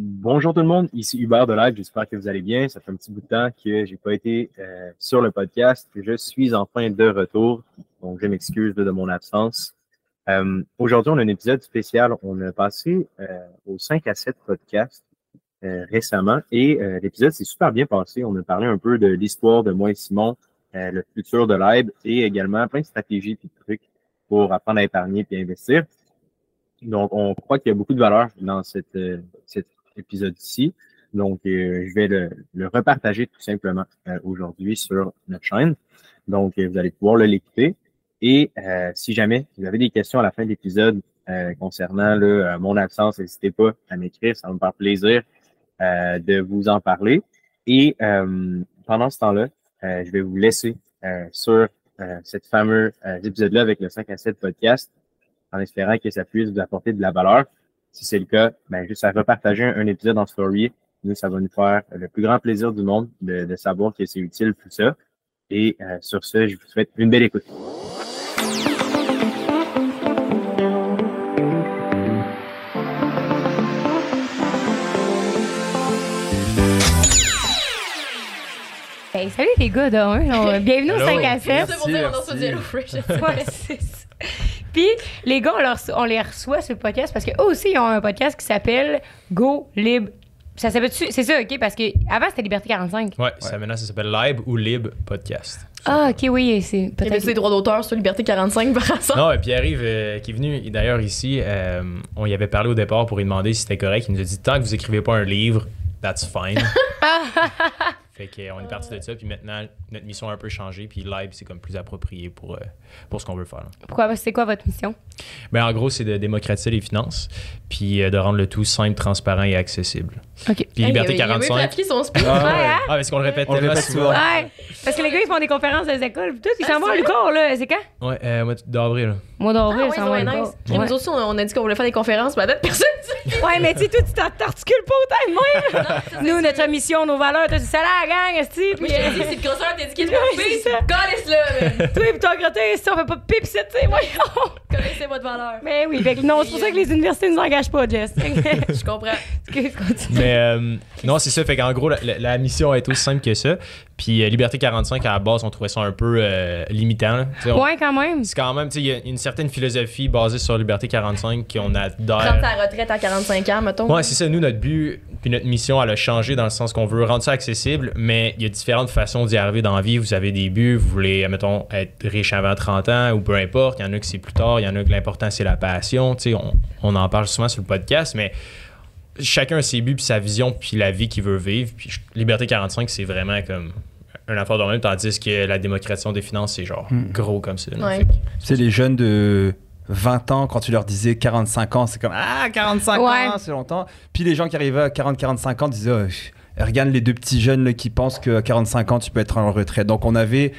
Bonjour tout le monde, ici Hubert de Live, j'espère que vous allez bien. Ça fait un petit bout de temps que j'ai pas été euh, sur le podcast. Je suis enfin de retour, donc je m'excuse de mon absence. Euh, Aujourd'hui, on a un épisode spécial. On a passé euh, au 5 à 7 podcast euh, récemment et euh, l'épisode s'est super bien passé. On a parlé un peu de l'histoire de moi et Simon, euh, le futur de Live et également plein de stratégies et de trucs pour apprendre à épargner et investir. Donc, on croit qu'il y a beaucoup de valeur dans cette, euh, cet épisode-ci. Donc, euh, je vais le, repartager tout simplement euh, aujourd'hui sur notre chaîne. Donc, euh, vous allez pouvoir l'écouter. Et si jamais vous avez des questions à la fin de l'épisode concernant mon absence, n'hésitez pas à m'écrire. Ça va me faire plaisir de vous en parler. Et pendant ce temps-là, je vais vous laisser sur cette fameuse euh, épisode-là avec le 5 à 7 podcast en espérant que ça puisse vous apporter de la valeur. Si c'est le cas, ben, juste à repartager un, un épisode en story. Nous, ça va nous faire le plus grand plaisir du monde de, de savoir que c'est utile tout ça. Et euh, sur ce, je vous souhaite une belle écoute. Hey, salut les gars Bienvenue au Hello. 5 à 7. C'est pour dire qu'on merci. se dit hello fresh. Ouais. Puis les gars, on, leur- on les reçoit sur le podcast parce qu'eux aussi, ils ont un podcast qui s'appelle Go Libre. Ça s'appelle C'est ça, OK? Parce que avant c'était Liberté 45. Ouais, ça maintenant ça s'appelle Lib ou Lib Podcast. Ah, OK, oui, c'est Il y avait peut-être. des droits d'auteur sur Liberté 45 par hasard. Non, et Pierre-Yves, euh, qui est venu d'ailleurs ici, euh, on y avait parlé au départ pour lui demander si c'était correct. Il nous a dit tant que vous écrivez pas un livre, that's fine. fait qu'on est parti de ça, puis maintenant notre mission a un peu changé, puis Live c'est comme plus approprié pour, euh, pour ce qu'on veut faire. là. Pourquoi? C'est quoi votre mission? Ben, en gros, c'est de démocratiser les finances, puis euh, de rendre le tout simple, transparent et accessible. OK. Puis Liberté il, a- il a mieux 45. pratiqué son speech. Ouais, hein? Ah, est-ce qu'on le répète On le répète souvent? Ouais. Parce que les gars, ils font des conférences dans les écoles. Puis tout, ils Ah, s'en vont à c'est Lucor, là. C'est quand? Ouais, euh, mois d'avril. Ah ouais, à ouais, Lucor. nice. Puis Nous aussi, on on a dit qu'on voulait faire des conférences, mais peut-être personne. Ouais, mais tu sais, toi, tu t'articules pas autant moi. Nous, notre mission, nos valeurs, c'est ça la gang, esti. Moi, Puis, je te dis, c'est le grosseur, t'as dit qu'il est ça. Calisse là, toi, pis toi, grotté, si on fait pas de pipe, c'est, tu sais, voyons. Connaissez votre valeur. Mais oui, fait que non, c'est pour ça que les universités nous engagent pas, Jess. Je comprends. Mais euh, non, c'est ça. Fait qu'en gros, la, la- la mission est aussi simple que ça. Puis euh, Liberté 45, à la base, on trouvait ça un peu euh, limitant. là. On- Ouais, quand même. C'est quand même, tu sais, il y a une certaine philosophie basée sur Liberté 45 qu'on adore. Prendre ta retraite à 45 ans, mettons. Ouais, c'est ça. Nous, notre but puis notre mission, elle a changé dans le sens qu'on veut rendre ça accessible, mais il y a différentes façons d'y arriver dans la vie. Vous avez des buts, vous voulez, mettons, être riche avant 30 ans ou peu importe. Il y en a que c'est plus tard, il y en a que l'important, c'est la passion. Tu sais, on, on en parle souvent sur le podcast, mais chacun a ses buts, puis sa vision, puis la vie qu'il veut vivre. Puis Liberté 45, c'est vraiment comme un affaire de même, tandis que la démocratisation des finances, c'est genre gros comme ça. Ouais. Sais, les jeunes de 20 ans, quand tu leur disais 45 ans, c'est comme Ah, 45 Ouais. ans, c'est longtemps. Puis les gens qui arrivaient à 40-45 ans disaient Oh, Regarde les deux petits jeunes là, qui pensent qu'à 45 ans, tu peux être en retraite. Donc on avait.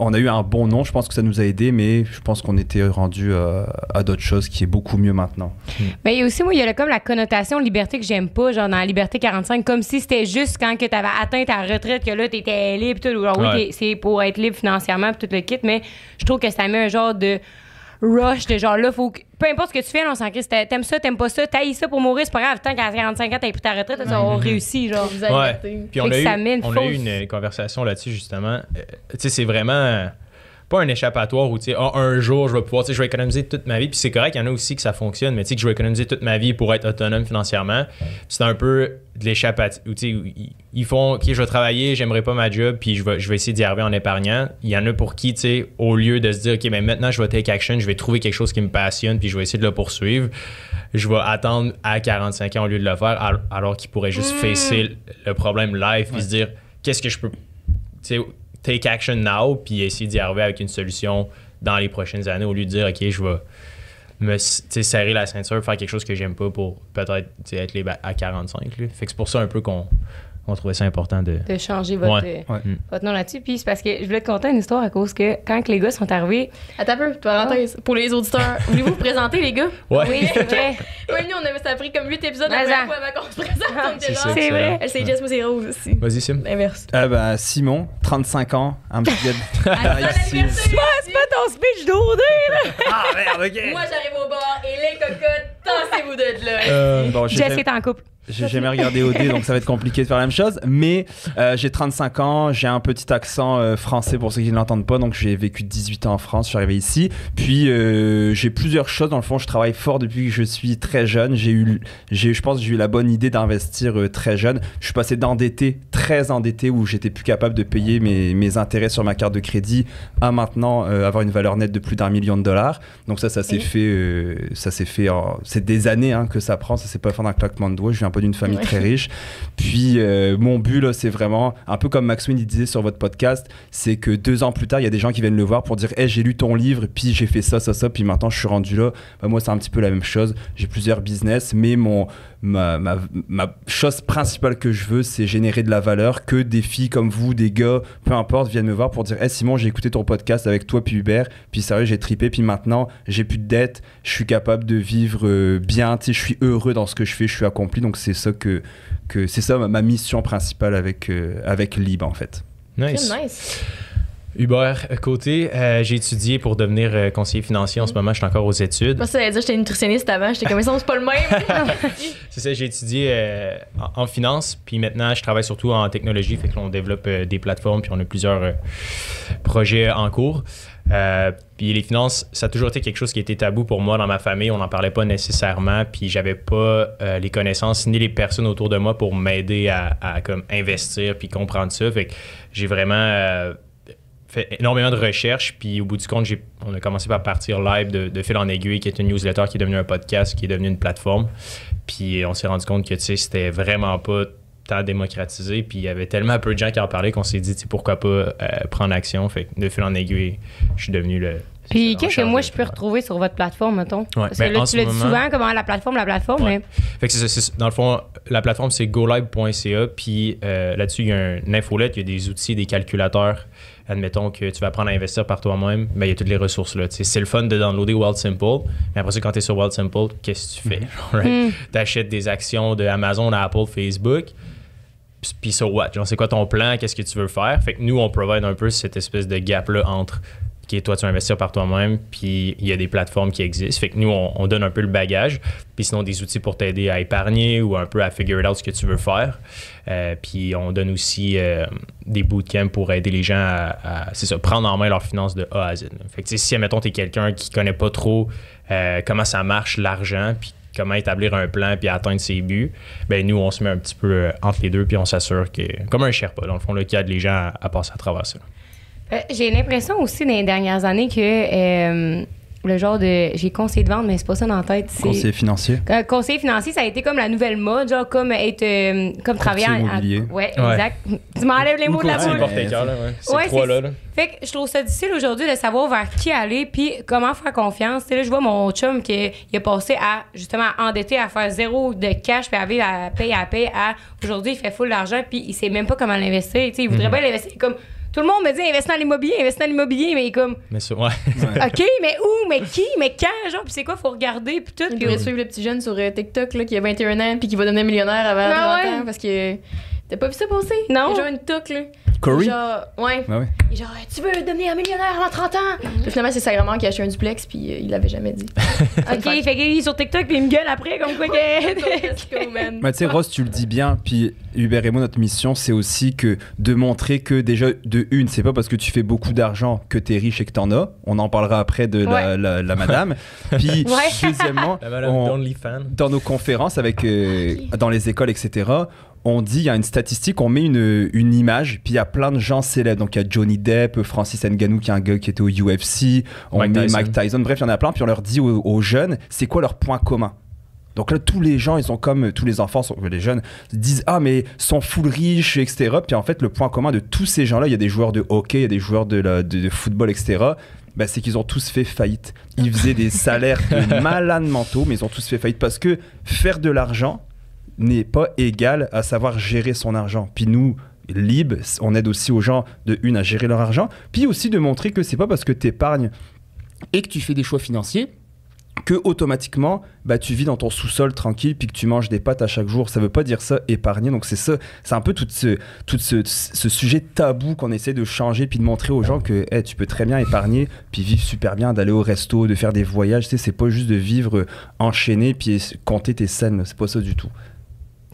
On a eu un bon nom, je pense que ça nous a aidé, mais je pense qu'on était rendu euh, à d'autres choses qui est beaucoup mieux maintenant. Mais il y a aussi, moi, il y a comme la connotation liberté que j'aime pas, genre dans la liberté 45, comme si c'était juste quand que t'avais atteint ta retraite que là, t'étais libre, tout. Genre, oui, Ouais. c'est pour être libre financièrement, puis tout le kit, mais je trouve que ça met un genre de rush de genre là, faut que. Peu importe ce que tu fais, on s'en crisse. T'a- T'aimes ça, t'aimes pas ça, t'haïs ça pour mourir, c'est pas grave. Tant qu'à 45 ans, t'as pris ta retraite, ça va réussi, genre. Vous avez Ouais. Puis on a, que eu, on a eu une conversation là-dessus, justement. Euh, tu sais, c'est vraiment euh, pas un échappatoire où, tu sais, Ah, un jour, je vais pouvoir, tu sais, je vais économiser toute ma vie. Puis c'est correct, il y en a aussi que ça fonctionne, mais tu sais, que je vais économiser toute ma vie pour être autonome financièrement. C'est un peu de l'échappatoire. où, Tu sais, ils- font, OK, je vais travailler, j'aimerais pas ma job, puis je vais, je vais essayer d'y arriver en épargnant. Il y en a pour qui, tu sais, au lieu de se dire, OK, mais maintenant, je vais take action, je vais trouver quelque chose qui me passionne, puis je vais essayer de le poursuivre. Je vais attendre à 45 ans au lieu de le faire, al- alors qu'ils pourraient juste facer le problème live, puis se dire, qu'est-ce que je peux tu sais, take action now, puis essayer d'y arriver avec une solution dans les prochaines années, au lieu de dire, OK, je vais me serrer la ceinture, faire quelque chose que j'aime pas pour peut-être être libre à 45. là. Fait que c'est pour ça un peu qu'on on trouvait ça important de. de changer votre, Ouais. euh, Ouais. Votre nom là-dessus. Puis c'est parce que je voulais te conter une histoire à cause que quand que les gars sont arrivés. Attends un peu, parenthèse. Pour les auditeurs, voulez-vous vous présenter, les gars? Ouais. Oui, c'est vrai. Oui, nous, on avait, ça a pris comme 8 épisodes la première fois avant qu'on se présente. C'est vrai. Elle, c'est Jess, moi, c'est Rose aussi. Vas-y, Sim. L'inverse. Ah bah, Simon, 35 ans, un petit gars de- Ah, Ah. C'est pas, c'est pas ton speech d'OD, là. Ah merde, ok. Moi, j'arrive au bar et les cocottes, tassez-vous de là. Euh, Bon, j'ai Jess est en couple. J'ai jamais regardé OD, donc ça va être compliqué de faire la même chose. Mais euh, j'ai 35 ans, j'ai un petit accent euh, français pour ceux qui ne l'entendent pas. Donc j'ai vécu 18 ans en France, je suis arrivé ici. Puis euh, j'ai plusieurs choses. Dans le fond, je travaille fort depuis que je suis très jeune. J'ai eu, j'ai, je pense j'ai eu la bonne idée d'investir très jeune. Je suis passé d'endetté, très endetté, où j'étais plus capable de payer mes, mes intérêts sur ma carte de crédit, à maintenant avoir une valeur nette de plus d'un million de dollars. Donc ça, ça s'est fait, ça s'est fait. en- C'est des années hein, que ça prend. Ça s'est pas fait d'un claquement de doigts. Je viens d'une famille Ouais. très riche. Puis euh, mon but là, c'est vraiment un peu comme Max Wynne il disait sur votre podcast, c'est que deux ans plus tard, il y a des gens qui viennent le voir pour dire, hey, j'ai lu ton livre, puis j'ai fait ça, ça, ça, puis maintenant je suis rendu là. Bah, moi, c'est un petit peu la même chose. J'ai plusieurs business, mais mon ma, ma, ma chose principale que je veux, c'est générer de la valeur. Que des filles comme vous, des gars, peu importe, viennent me voir pour dire, hey Simon, j'ai écouté ton podcast avec toi puis Hubert, puis sérieux, j'ai tripé, puis maintenant j'ai plus de dettes, je suis capable de vivre euh, bien, tu sais, je suis heureux dans ce que je fais, je suis accompli, donc c'est ça que que c'est ça ma, ma mission principale avec euh, avec Lib en fait. Nice. Nice. Hubert, côté, euh, j'ai étudié pour devenir euh, conseiller financier. En ce moment, je suis encore aux études. Moi, ça allait dire que j'étais nutritionniste avant. J'étais comme ça, c'est pas le même. C'est ça, j'ai étudié euh, en, en finance, puis maintenant, je travaille surtout en technologie, fait que l'on développe des plateformes, puis on a plusieurs projets en cours. Puis les finances, ça a toujours été quelque chose qui était tabou pour moi dans ma famille. On n'en parlait pas nécessairement, puis j'avais pas les connaissances ni les personnes autour de moi pour m'aider à, à, comme investir puis comprendre ça. Fait que j'ai vraiment fait énormément de recherches, puis au bout du compte, j'ai, on a commencé par partir live de, de fil en aiguille, qui est une newsletter qui est devenue un podcast, qui est devenu une plateforme. Puis on s'est rendu compte que tu sais, c'était vraiment pas tant démocratisé, puis il y avait tellement peu de gens qui en parlaient qu'on s'est dit, tu sais, pourquoi pas euh, prendre action. Fait que de fil en aiguille, je suis devenu le. Puis qu'est-ce que moi je peux retrouver sur votre plateforme, mettons? Parce ben, que là, en tu dit moment- souvent, comment la plateforme, la plateforme, Ouais. mais Fait que c'est ça, c'est- dans le fond, la plateforme c'est golive.ca, puis euh, là-dessus, il y a un, une infolette, il y a des outils, des calculateurs. Admettons que tu vas apprendre à investir par toi-même, ben, il y a toutes les ressources là. C'est le fun de downloader Wild Simple, mais après ça, quand tu es sur Wild Simple, qu'est-ce que tu fais? Hmm. Tu achètes des actions de Amazon, Apple, Facebook, puis- sur what? Genre, c'est quoi ton plan? Qu'est-ce que tu veux faire? Fait que nous, on provide un peu cette espèce de gap-là entre toi, tu vas investir par toi-même, puis il y a des plateformes qui existent. Fait que nous, on, on donne un peu le bagage, puis sinon des outils pour t'aider à épargner ou un peu à figure out ce que tu veux faire. Euh, puis on donne aussi euh, des bootcamps pour aider les gens à, ça, prendre en main leurs finances de A à Z. Fait que si, admettons, tu es quelqu'un qui connaît pas trop euh, comment ça marche l'argent, puis comment établir un plan puis atteindre ses buts, ben nous, on se met un petit peu entre les deux, puis on s'assure que, comme un Sherpa, dans le fond, qui aide les gens à passer à travers ça. Euh, j'ai l'impression aussi dans les dernières années que euh, le genre de. J'ai conseiller de vente, mais c'est pas ça dans la tête. c'est- Conseiller financier. Euh, conseiller financier, ça a été comme la nouvelle mode, genre comme être. euh, comme travailler en- immobilier. en- Ouais, Ouais. exact. tu m'enlèves les mots de la bouche. là, ouais. Ces Ouais, c'est- trois-là, là. Fait que je trouve ça difficile aujourd'hui de savoir vers qui aller puis comment faire confiance. Tu sais, là, je vois mon chum qui il a passé à justement endetté à faire zéro de cash puis à vivre à paye à paye à aujourd'hui il fait full d'argent puis il sait même pas comment l'investir. Tu sais, il voudrait bien l'investir comme tout le monde me dit investir dans l'immobilier, investir dans l'immobilier, mais il est comme Mais ça, ouais. OK, mais où, mais qui, mais quand, genre, puis c'est quoi, faut regarder puis tout. Il puis- devrait suivre le petit jeune sur euh, TikTok là, qui a 21 ans puis qui va devenir millionnaire avant Ah 30 ouais? ans parce que. T'as pas vu ça passer? Non. Il y a genre une toque là. Corey? Genre, ouais. Ah ouais. Et genre, tu veux devenir millionnaire avant 30 ans? Puis finalement, c'est sa grand-mère qui a acheté un duplex puis euh, il l'avait jamais dit. OK, fait qu'il est sur TikTok puis il me gueule après comme quoi que. Mais tu sais, Ross, tu le dis bien. Puis Hubert et moi, notre mission, c'est aussi que de montrer que déjà, de une, c'est pas parce que tu fais beaucoup d'argent que t'es riche et que t'en as. On en parlera après de la, Ouais. la- la madame. Puis Ouais. deuxièmement, on- dans nos conférences avec euh, dans les écoles, etc. On dit, il y a une statistique, on met une, une image, puis il y a plein de gens célèbres. Donc il y a Johnny Depp, Francis Ngannou, qui est un gars qui était au UFC, on Mike met Tyson. Mike Tyson, bref, il y en a plein, puis on leur dit aux, aux jeunes, c'est quoi leur point commun? Donc là, tous les gens, ils sont comme tous les enfants, sont, les jeunes, disent Ah, mais sont full riches, etc. Puis en fait, le point commun de tous ces gens-là, il y a des joueurs de hockey, il y a des joueurs de, la- de- de football, etc. Bah, c'est qu'ils ont tous fait faillite. Ils faisaient des salaires de malades mentaux, mais ils ont tous fait faillite parce que faire de l'argent n'est pas égal à savoir gérer son argent. Puis nous, Lib, on aide aussi aux gens de une à gérer leur argent, puis aussi de montrer que c'est pas parce que tu épargnes et que tu fais des choix financiers que automatiquement bah tu vis dans ton sous-sol tranquille puis que tu manges des pâtes à chaque jour. Ça veut pas dire ça épargner. Donc c'est ça c'est un peu tout ce tout ce, ce sujet tabou qu'on essaie de changer puis de montrer aux gens que hey, tu peux très bien épargner puis vivre super bien d'aller au resto de faire des voyages. Tu sais c'est pas juste de vivre euh, enchaîné puis compter tes scènes. C'est pas ça du tout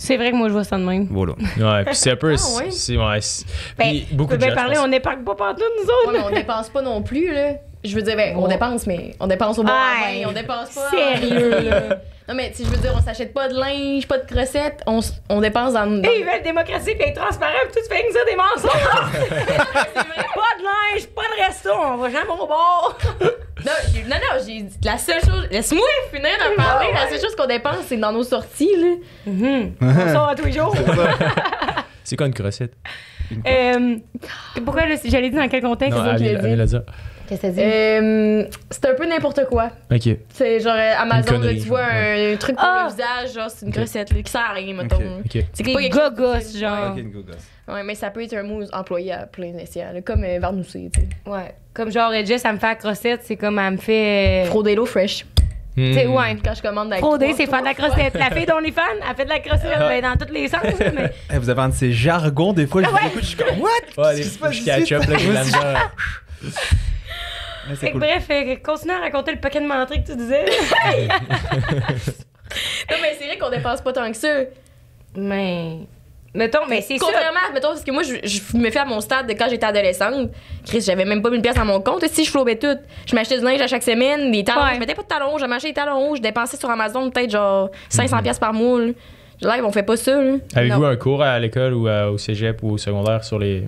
C'est vrai que moi, je vois ça de même. Voilà. Ouais, puis c'est un peu. Ah, ouais? c'est, ouais, c'est- Ben, beaucoup de bien gens, parler, on n'épargne pas partout, nous Ouais, autres. mais on dépense pas non plus, là. Je veux dire, ben, on Ouais. dépense, mais on dépense au bon Ouais. moment, on dépense pas. Sérieux, là. Non, mais si je veux dire, on s'achète pas de linge, pas de crossette, on, on dépense dans. dans- Hey, ils veulent démocratie puis être transparent, puis tout, tu fais que ça des mensonges. pas de linge, pas de resto, on va jamais au bar. Non, non, non, j'ai dit. La seule chose. Laisse-moi finir de parler. La seule chose qu'on dépense, c'est dans nos sorties, là. Mhm. On sort à tous les jours. C'est quoi une crossette? Euh, pourquoi j'allais dire dans quel contexte? Non, dit. Qu'est-ce que t'as dit? Euh, c'est un peu n'importe quoi. Ok. C'est genre euh, Amazon, là, tu vois genre, un truc pour Ah! le visage, genre c'est une crossette là, qui sert à rien, mettons. Ok. Ok. C'est Des pas quelque chose- gogos, genre. Ok, go, gosse. Ouais, mais ça peut être un mot employé à plein d'essais, là, comme euh, tu sais. Ouais. Comme genre, Jess, elle me fait la crossette, c'est comme elle me fait. euh, Frodelo fresh. Tu sais, Hmm. ouais. Quand je commande avec trois- c'est faire de la crossette. La fille dont les fans, elle fait de la crossette ben, dans tous les sens. Mais... Eh, vous avez un de ces jargons, des fois, je vous écoute, je suis comme, what? Ouais, les Qu'est-ce qui se passe je ici? catch up, là, c'est Fait que cool. bref, euh, continue à raconter le paquet de menteries que tu disais. Non, mais c'est vrai qu'on dépense pas tant que ça. mais. Mettons, mais c'est ça. Contrairement, mettons, parce que moi, je, je me fais à mon stade de quand j'étais adolescente. Chris, j'avais même pas 1000 pièces dans mon compte. Si je flobais tout, je m'achetais du linge à chaque semaine, des talons. Ouais. Je mettais pas de talons, je m'achetais des talons. Je dépensais sur Amazon peut-être genre 500 pièces par mois. là. Live, on fait pas ça. Avez-vous un cours à l'école ou à- au cégep ou au secondaire sur les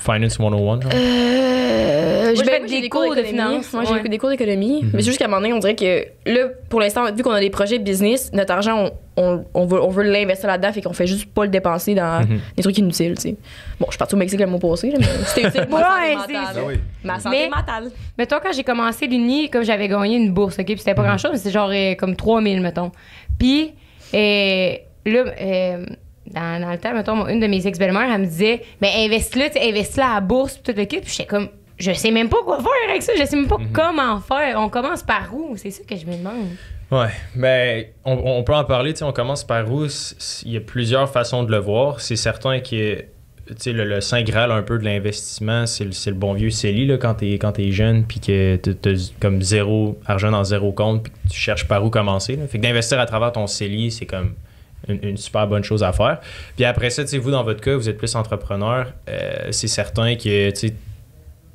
Finance 101? Genre? Euh, je fais des cours de d'économie. finance, Moi, ouais. j'ai des cours d'économie. Mhm. Mais c'est juste qu'à un moment donné, on dirait que là, pour l'instant, vu qu'on a des projets business, notre argent, on, on, on veut, on veut l'investir là-dedans, fait qu'on fait juste pas le dépenser dans Mhm. des trucs inutiles, tu sais. Bon, je suis partie au Mexique le mois passé, là, mais c'était utile pour ma Ouais, santé mentale. Ah oui. Ma santé Mais- mentale. Mettons, quand j'ai commencé l'Uni, comme j'avais gagné une bourse, OK? Puis c'était pas grand-chose, mais c'est genre euh, comme 3000, mettons. Puis, euh, là, euh, dans, dans le temps, mettons, une de mes ex-belles-mères, elle me disait, ben investis-le, investis-le à la bourse, puis tout le kit. Puis j'étais comme, je sais même pas quoi faire avec ça, je sais même pas comment faire. On commence par où? C'est ça que je me demande. Ouais, ben, on, on peut en parler, tu sais, on commence par où? Il y a plusieurs façons de le voir. C'est certain que, tu sais, le, le saint graal un peu de l'investissement, c'est le, le bon vieux CELI, là, quand t'es, quand t'es jeune, puis que t'as comme zéro argent dans zéro compte, puis que tu cherches par où commencer. là. Fait que d'investir à travers ton CELI, c'est comme une, une super bonne chose à faire. Puis après ça, vous, dans votre cas, vous êtes plus entrepreneur, euh, c'est certain que,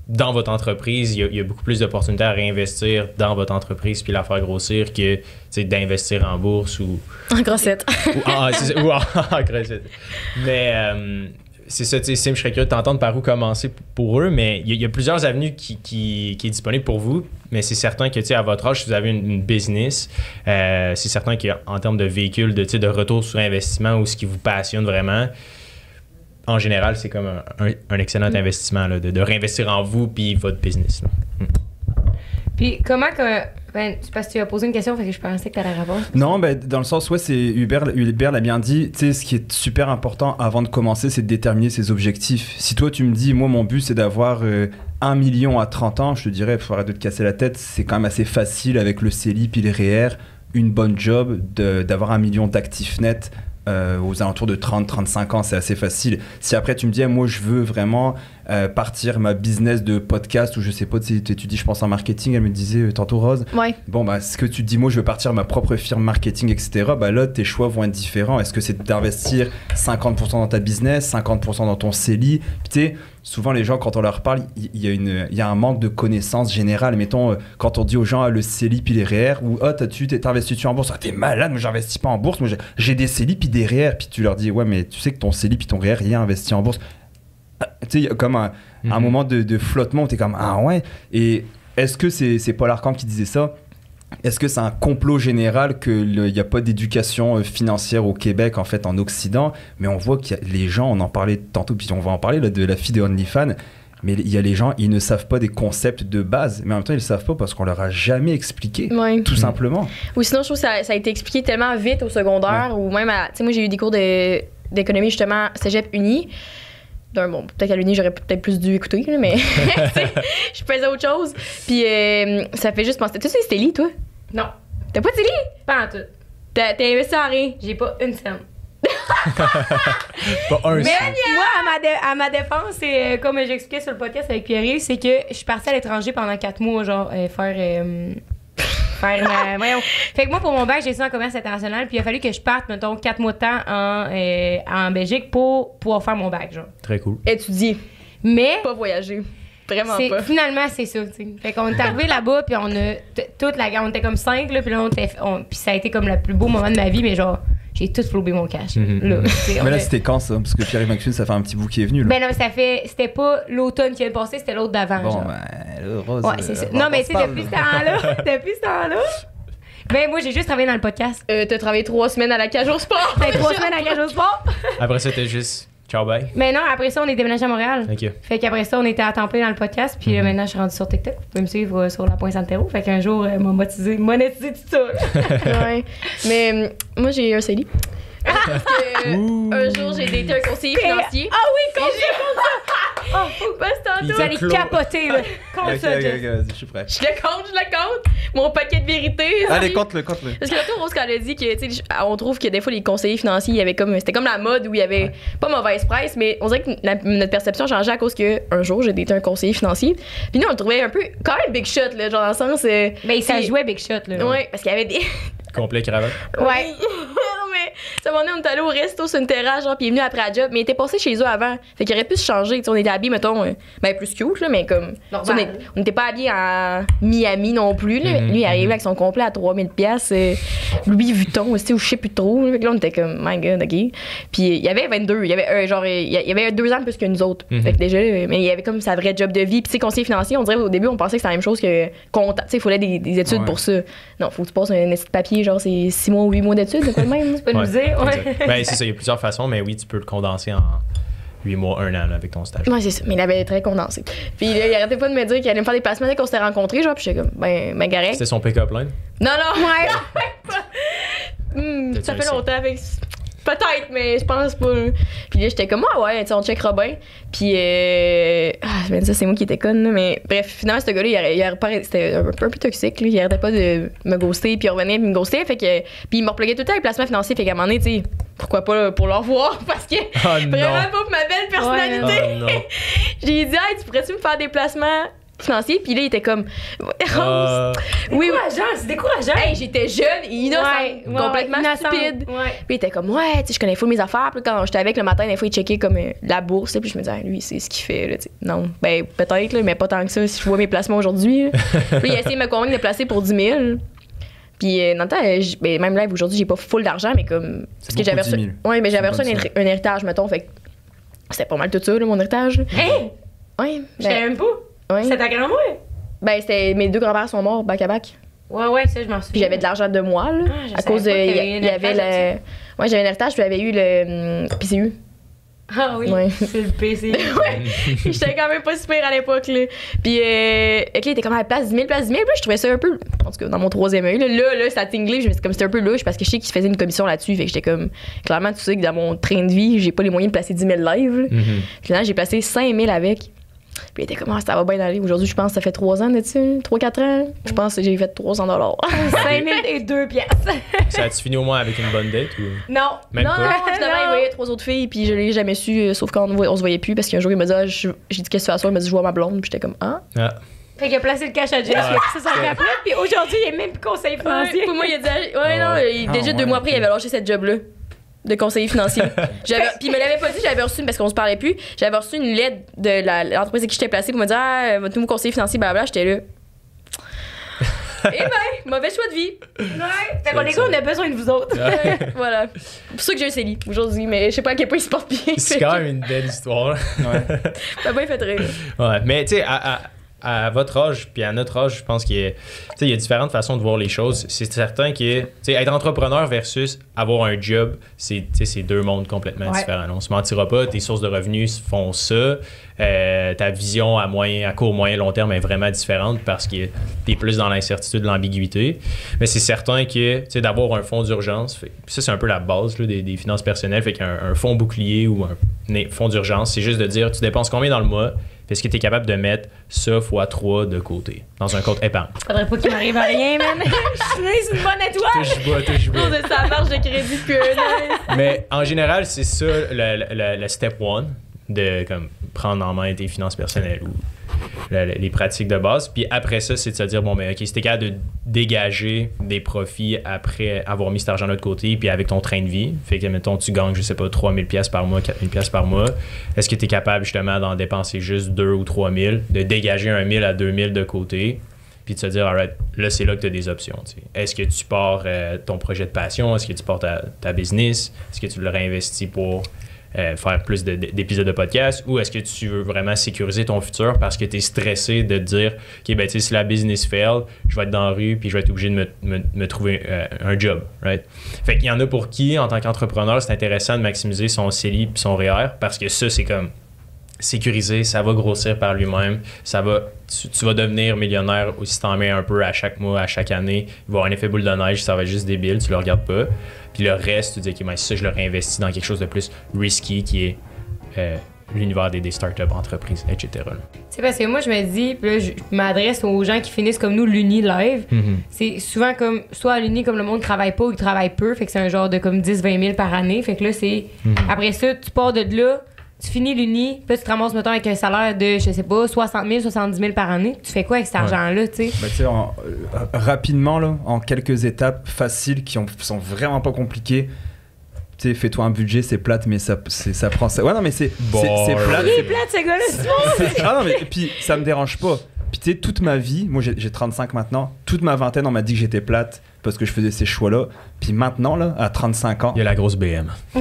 dans votre entreprise, il y, a, il y a beaucoup plus d'opportunités à réinvestir dans votre entreprise puis la faire grossir que d'investir en bourse ou, En grossette. ou, en, c'est ça, ou en- en crédit. Mais euh, c'est ça, tu sais, Sim, je serais curieux de t'entendre par où commencer pour eux, mais il y, a- il y a plusieurs avenues qui, qui, qui est disponible pour vous, mais c'est certain que, tu sais, à votre âge, si vous avez une, une business, euh, c'est certain qu'en termes de véhicule, de, de retour sur investissement ou ce qui vous passionne vraiment, en général, c'est comme un, un- un excellent investissement là, de, de réinvestir en vous puis votre business. là. Puis comment que. Ben, parce que tu as posé une question, fait que je pensais que tu allais répondre. Non, ben, dans le sens, ouais, c'est Hubert, Hubert l'a bien dit. Tu sais, ce qui est super important avant de commencer, c'est de déterminer ses objectifs. Si toi, tu me dis, moi, mon but, c'est d'avoir euh, 1 million à 30 ans, je te dirais, faut arrêter de te casser la tête. C'est quand même assez facile avec le CELI puis les REER, une bonne job, d'avoir un million d'actifs nets. Euh, aux alentours de 30-35 ans, c'est assez facile. Si après tu me dis, ah, moi je veux vraiment euh, partir ma business de podcast ou je sais pas, tu dis, je pense en marketing, elle me disait euh, tantôt Rose, Ouais. Bon, bah, ce que tu dis, moi, je veux partir ma propre firme marketing, etc., bah là, tes choix vont être différents. Est-ce que c'est d'investir 50% dans ta business, 50% dans ton CELI? Puis, tu sais, souvent, les gens, quand on leur parle, il y, a une- il y a un manque de connaissances générales. Mettons, euh, quand on dit aux gens, ah, le CELI puis les REER, ou, oh, t'as-tu, t'es investi-tu en bourse? Ah, t'es malade, moi, j'investis pas en bourse, moi, j'ai- des CELI puis des REER. Puis tu leur dis, ouais, mais tu sais que ton CELI puis ton REER, il est investi en bourse. Ah, Tu sais, il y a comme un, un Mhm. moment de, de flottement où t'es comme ah ouais et est-ce que c'est c'est Paul Arcand qui disait ça? Est-ce que c'est un complot général qu'il n'y a pas d'éducation euh, financière au Québec, en fait, en Occident? Mais on voit a les gens, on en parlait tantôt, puis on va en parler là, de la fille de OnlyFans, mais il y a les gens, ils ne savent pas des concepts de base, mais en même temps, ils ne savent pas parce qu'on leur a jamais expliqué, Ouais. tout simplement. Ou sinon, je trouve que ça, ça a été expliqué tellement vite au secondaire, ou même à. Tu sais, moi, j'ai eu des cours de- d'économie, justement, cégep uni. D'un, bon, peut-être qu'à l'uni, j'aurais peut-être plus dû écouter, là, mais je faisais autre chose. Puis euh, ça fait juste penser. Tu sais, c'était lit, toi? Non, T'as pas de lit? pas en tout. T'as t'as investi en rien? J'ai pas une scène. Pas un Mais moi, à ma, dé- à ma défense, c'est euh, comme j'expliquais sur le podcast avec Pierre, c'est que je suis partie à l'étranger pendant quatre mois, genre, euh, faire. Euh, faire ma. Voyons. Fait que moi, pour mon bac, j'ai ça en commerce international, puis il a fallu que je parte, mettons, quatre mois de temps en, euh, en Belgique pour pouvoir faire mon bac, genre. Très cool. Étudier, Mais. pas voyager. Vraiment c'est- pas. finalement, c'est ça, tu sais. Fait qu'on est arrivé là-bas, puis on a. Toute la on était comme cinq, là, puis là, on était. on- Puis ça a été comme le plus beau moment de ma vie, mais genre, j'ai tout flobé mon cash. Mhm. là, on Mais là, c'était quand ça? Parce que Pierre-Yves Maxime, ça fait un petit bout qui est venu. Là. Ben non, ça fait. C'était pas l'automne qui vient de passer, c'était l'autre d'avant. bon, genre. ben, là, Rose. Ouais, c'est ça. euh, Non, on mais se tu sais, parle, depuis ce là. temps-là, depuis ce temps-là. Ben, moi, j'ai juste travaillé dans le podcast. Euh, T'as travaillé trois semaines à la cage au sport. Fait trois semaines à Cage au Sport. Après, c'était juste ciao, bye. Mais non, après ça, on est déménagé à Montréal. Ok. Fait qu'après ça, on était à temps plein dans le podcast. Puis euh, maintenant, je suis rendue sur TikTok. Vous pouvez me suivre euh, sur la pointe Santero. Fait qu'un jour, euh, m'a monétisé, monétisé tout ça. ouais. Mais euh, moi, j'ai un CELI. Parce que un jour, j'ai daté un conseiller financier. Ah oui, ça. Oh, faut pas tantôt. Vous allez Clos. capoter, là. Compte ça, je suis prêt. Je le compte, je le compte. Mon paquet de vérité. Allez, compte-le, compte-le. Parce que l'autre Rose, quand elle a dit que, on trouve que des fois, les conseillers financiers, il y avait comme, c'était comme la mode où il y avait pas mauvaise presse, mais on dirait que la- notre perception changeait à cause que un jour, j'ai daté un conseiller financier. Puis nous, on le trouvait un peu, quand même big shot, là, genre dans le sens. euh, Ben, ça jouait Big Shot, là. Ouais, parce qu'il y avait des. Complet cravate. Ouais. mais ça m'a donné, on est allé au resto sur une terrasse, genre, puis il est venu après la job, mais il était passé chez eux avant. Fait qu'il aurait pu se changer. Tu sais, on était habillés, mettons, euh, ben plus cute, là, mais comme. On est- on n'était pas habillés en Miami non plus, là. Mhm, Lui, il arrivait mhm. avec son complet à 3000$, pièces Louis Vuitton aussi, ou je sais plus trop. Fait que là, on était comme, my god, ok. Puis il y avait 22, il y avait, euh, genre, il y avait deux ans de plus que nous autres. Mhm. Fait que déjà, euh, mais il y avait comme sa vraie job de vie. Puis, tu sais, conseiller financier, on dirait au début, on pensait que c'était la même chose que comptable. Tu sais, il fallait des, des études Ouais. pour ça. Non, faut que tu passes un petit papier, genre, c'est 6 mois ou 8 mois d'études, c'est quoi le même? Tu peux nous Ouais, dire, ouais. exact. Ben, c'est ça, il y a plusieurs façons, mais oui, tu peux le condenser en 8 mois, 1 an là, avec ton stage. Ouais, c'est ça. Mais il avait très condensé. Puis là, il arrêtait pas de me dire qu'il allait me faire des placements dès qu'on s'était rencontrés, genre, puis j'étais comme, ben, ben. C'était son pick-up line? Non, non, ouais. Hmm, ça fait longtemps avec. Peut-être, mais je pense pas. Puis là, j'étais comme, ah ouais, tu sais, on checkera bien. Puis, euh... ah, ben, ça, c'est moi qui étais conne, là, mais bref, finalement, ce gars-là, il, il c'était un peu, un peu toxique, lui. Il arrêtait pas de me ghoster, puis il revenait, puis me ghostait. Fait que, puis il me repluguait tout le temps les placements financiers. Fait qu'à un moment donné, tu sais, pourquoi pas là, pour le revoir, parce que Oh vraiment non! pas pour ma belle personnalité. Oh non! J'ai dit, hey, tu pourrais-tu me faire des placements financiers? Puis là, il était comme, Euh, oui. Décourageant, c'est décourageant. Hey, j'étais jeune et innocente, Ouais, ouais, complètement ouais, stupide. Ouais. Puis il était comme, ouais, tu sais, je connais full mes affaires. Puis quand j'étais avec le matin, des fois, il checkait comme euh, la bourse. Puis je me disais, ah, lui, c'est ce qu'il fait. Là, non, ben peut-être, mais pas tant que ça si je vois mes placements aujourd'hui. Puis il a essayé de me convaincre de placer pour 10 000. Puis euh, dans le temps, euh, j- ben, même là, aujourd'hui, j'ai pas full d'argent, mais comme. Parce que j'avais beaucoup, 10 reçu. 000. Ouais, mais j'avais reçu un, héritage, mettons. Fait que c'était pas mal tout ça, là, mon héritage. là. Hey, Ouais. je savais Ben, même pas. Ouais. C'est ta grand-mère? ben c'était mes deux grands-pères sont morts back à back. Ouais, ouais, ça, je m'en souviens. Puis j'avais de l'argent de moi, là. Ah, je à cause de. Il y, avait le. Ouais, j'avais un héritage, puis j'avais eu le hum, PCU. Ah oui, Ouais. c'est le PC. J'étais quand même pas super à l'époque, là. Puis, euh, ok, il était comme à la place 10 000, place 10 000. Puis là, je trouvais ça un peu. En tout cas, dans mon troisième œil, là, là, là, ça a tinglé. Je me suis dit, comme c'était un peu louche parce que je sais qu'il se faisait une commission là-dessus. Fait que j'étais comme. Clairement, tu sais que dans mon train de vie, j'ai pas les moyens de placer 10 000 live. là. mhm. Finalement, j'ai placé 5 000 avec. Puis il était comme, ah, ça va bien aller. Aujourd'hui, je pense que ça fait 3 ans de ça, 3-4 ans. Je pense que j'ai fait 300 dollars. 5 000 et 2 pièces. Ça a-tu fini au moins avec une bonne date ou? Non. Même non, pas? non, finalement, Non. il voyait trois autres filles, puis je l'ai jamais su, euh, sauf quand on, se voyait plus, parce qu'un jour, il m'a dit, ah, j'ai dit, qu'est-ce que tu fais à soir? Il m'a dit, je vois ma blonde, puis j'étais comme, ah. Ah. Fait qu'il a placé le cash à Jess, il a ça après, puis aujourd'hui, il est même plus conseiller financier. Ouais, pour moi, il a dit, ah, ouais, Ah non, ouais. il- Ah déjà deux ouais, mois après, il avait lâché cette job-là de conseiller financier. Puis il me l'avait pas dit, j'avais reçu, parce qu'on se parlait plus, j'avais reçu une lettre de la- l'entreprise avec qui j'étais placée pour me dire, ah, votre nouveau conseiller financier, blablabla, j'étais là. Eh ben, mauvais choix de vie. Ouais. Fait qu'on les gars, on a besoin de vous autres. Ouais, voilà. C'est pour ça que j'ai un CELI aujourd'hui, mais je sais pas à quel point il se porte bien. C'est quand même une belle histoire. Ouais. Ça m'a bien fait rire. Ouais, mais tu sais, à, à- à votre âge, puis à notre âge, je pense qu'il y a, tu sais, il y a différentes façons de voir les choses. C'est certain que être entrepreneur versus avoir un job, c'est deux mondes complètement Ouais. différents. On se mentira pas, tes sources de revenus font ça. Euh, ta vision à moyen, à court, moyen, long terme est vraiment différente parce que tu es plus dans l'incertitude, l'ambiguïté. Mais c'est certain que d'avoir un fonds d'urgence, fait- ça c'est un peu la base là, des, des finances personnelles, fait qu'un un fonds bouclier ou un fonds d'urgence, c'est juste de dire tu dépenses combien dans le mois, est-ce que tu es capable de mettre ça fois 3 de côté dans un compte épargne? Faudrait pas qu'il m'arrive à rien, man. Je suis une bonne étoile. Touche bois, touche bois. On de sa marge de crédit an. Mais en général, c'est ça le, le- le- le step one de comme, prendre en main tes finances personnelles ou le- le- les pratiques de base. Puis après ça, c'est de se dire, bon, mais OK, si t'es capable de dégager des profits après avoir mis cet argent-là de côté, puis avec ton train de vie, fait que, mettons, tu gagnes, je sais pas, 3000 pièces par mois, 4000 pièces par mois, est-ce que tu es capable justement d'en dépenser juste 2 ou 3000, de dégager un 1000 à 2000 de côté, puis de se dire, alright, là, c'est là que tu as des options. Est-ce que tu pars euh, ton projet de passion? Est-ce que tu pars ta, ta business? Est-ce que tu le réinvestis pour euh, faire plus de- de- d'épisodes de, podcast? Ou est-ce que tu veux vraiment sécuriser ton futur parce que tu es stressé de te dire, OK, ben, si la business fail, je vais être dans la rue puis je vais être obligé de me, trouver euh, un job, right? Fait qu'il y en a pour qui, en tant qu'entrepreneur, c'est intéressant de maximiser son CELI puis son REER parce que ça, c'est comme sécurisé, ça va grossir par lui-même, ça va, tu, vas devenir millionnaire aussi si t'en mets un peu à chaque mois, à chaque année. Il va avoir un effet boule de neige, ça va être juste débile, tu le regardes pas. Puis le reste, tu dis, ok, mais ça, je le réinvestis dans quelque chose de plus risky qui est euh, l'univers des, des startups, entreprises, etc. C'est parce que moi, je me dis, puis là, je m'adresse aux gens qui finissent comme nous l'Uni live. Mhm. C'est souvent comme, soit à l'Uni, comme le monde travaille pas ou il travaille peu, fait que c'est un genre de comme 10-20 000 par année. Fait que là, c'est. Mhm. Après ça, tu pars de là, tu finis l'Uni, puis tu te ramasses, mettons, avec un salaire de, je sais pas, 60 000, 70 000 par année. Tu fais quoi avec cet Ouais. argent-là, tu sais? Bah, tu sais, euh, rapidement, là, en quelques étapes faciles qui ont, sont vraiment pas compliquées. Tu sais, fais-toi un budget, c'est plate, mais ça, c'est- ça prend ça. Ouais, non, mais c'est c'est- c'est plate. Il est c'est- plate, ce gars-là, c'est bon! ah non, mais puis ça me dérange pas. Puis tu sais, toute ma vie, moi j'ai j'ai 35 maintenant, toute ma vingtaine, on m'a dit que j'étais plate parce que je faisais ces choix-là. Puis maintenant, là, à 35 ans, Il y a la grosse BM.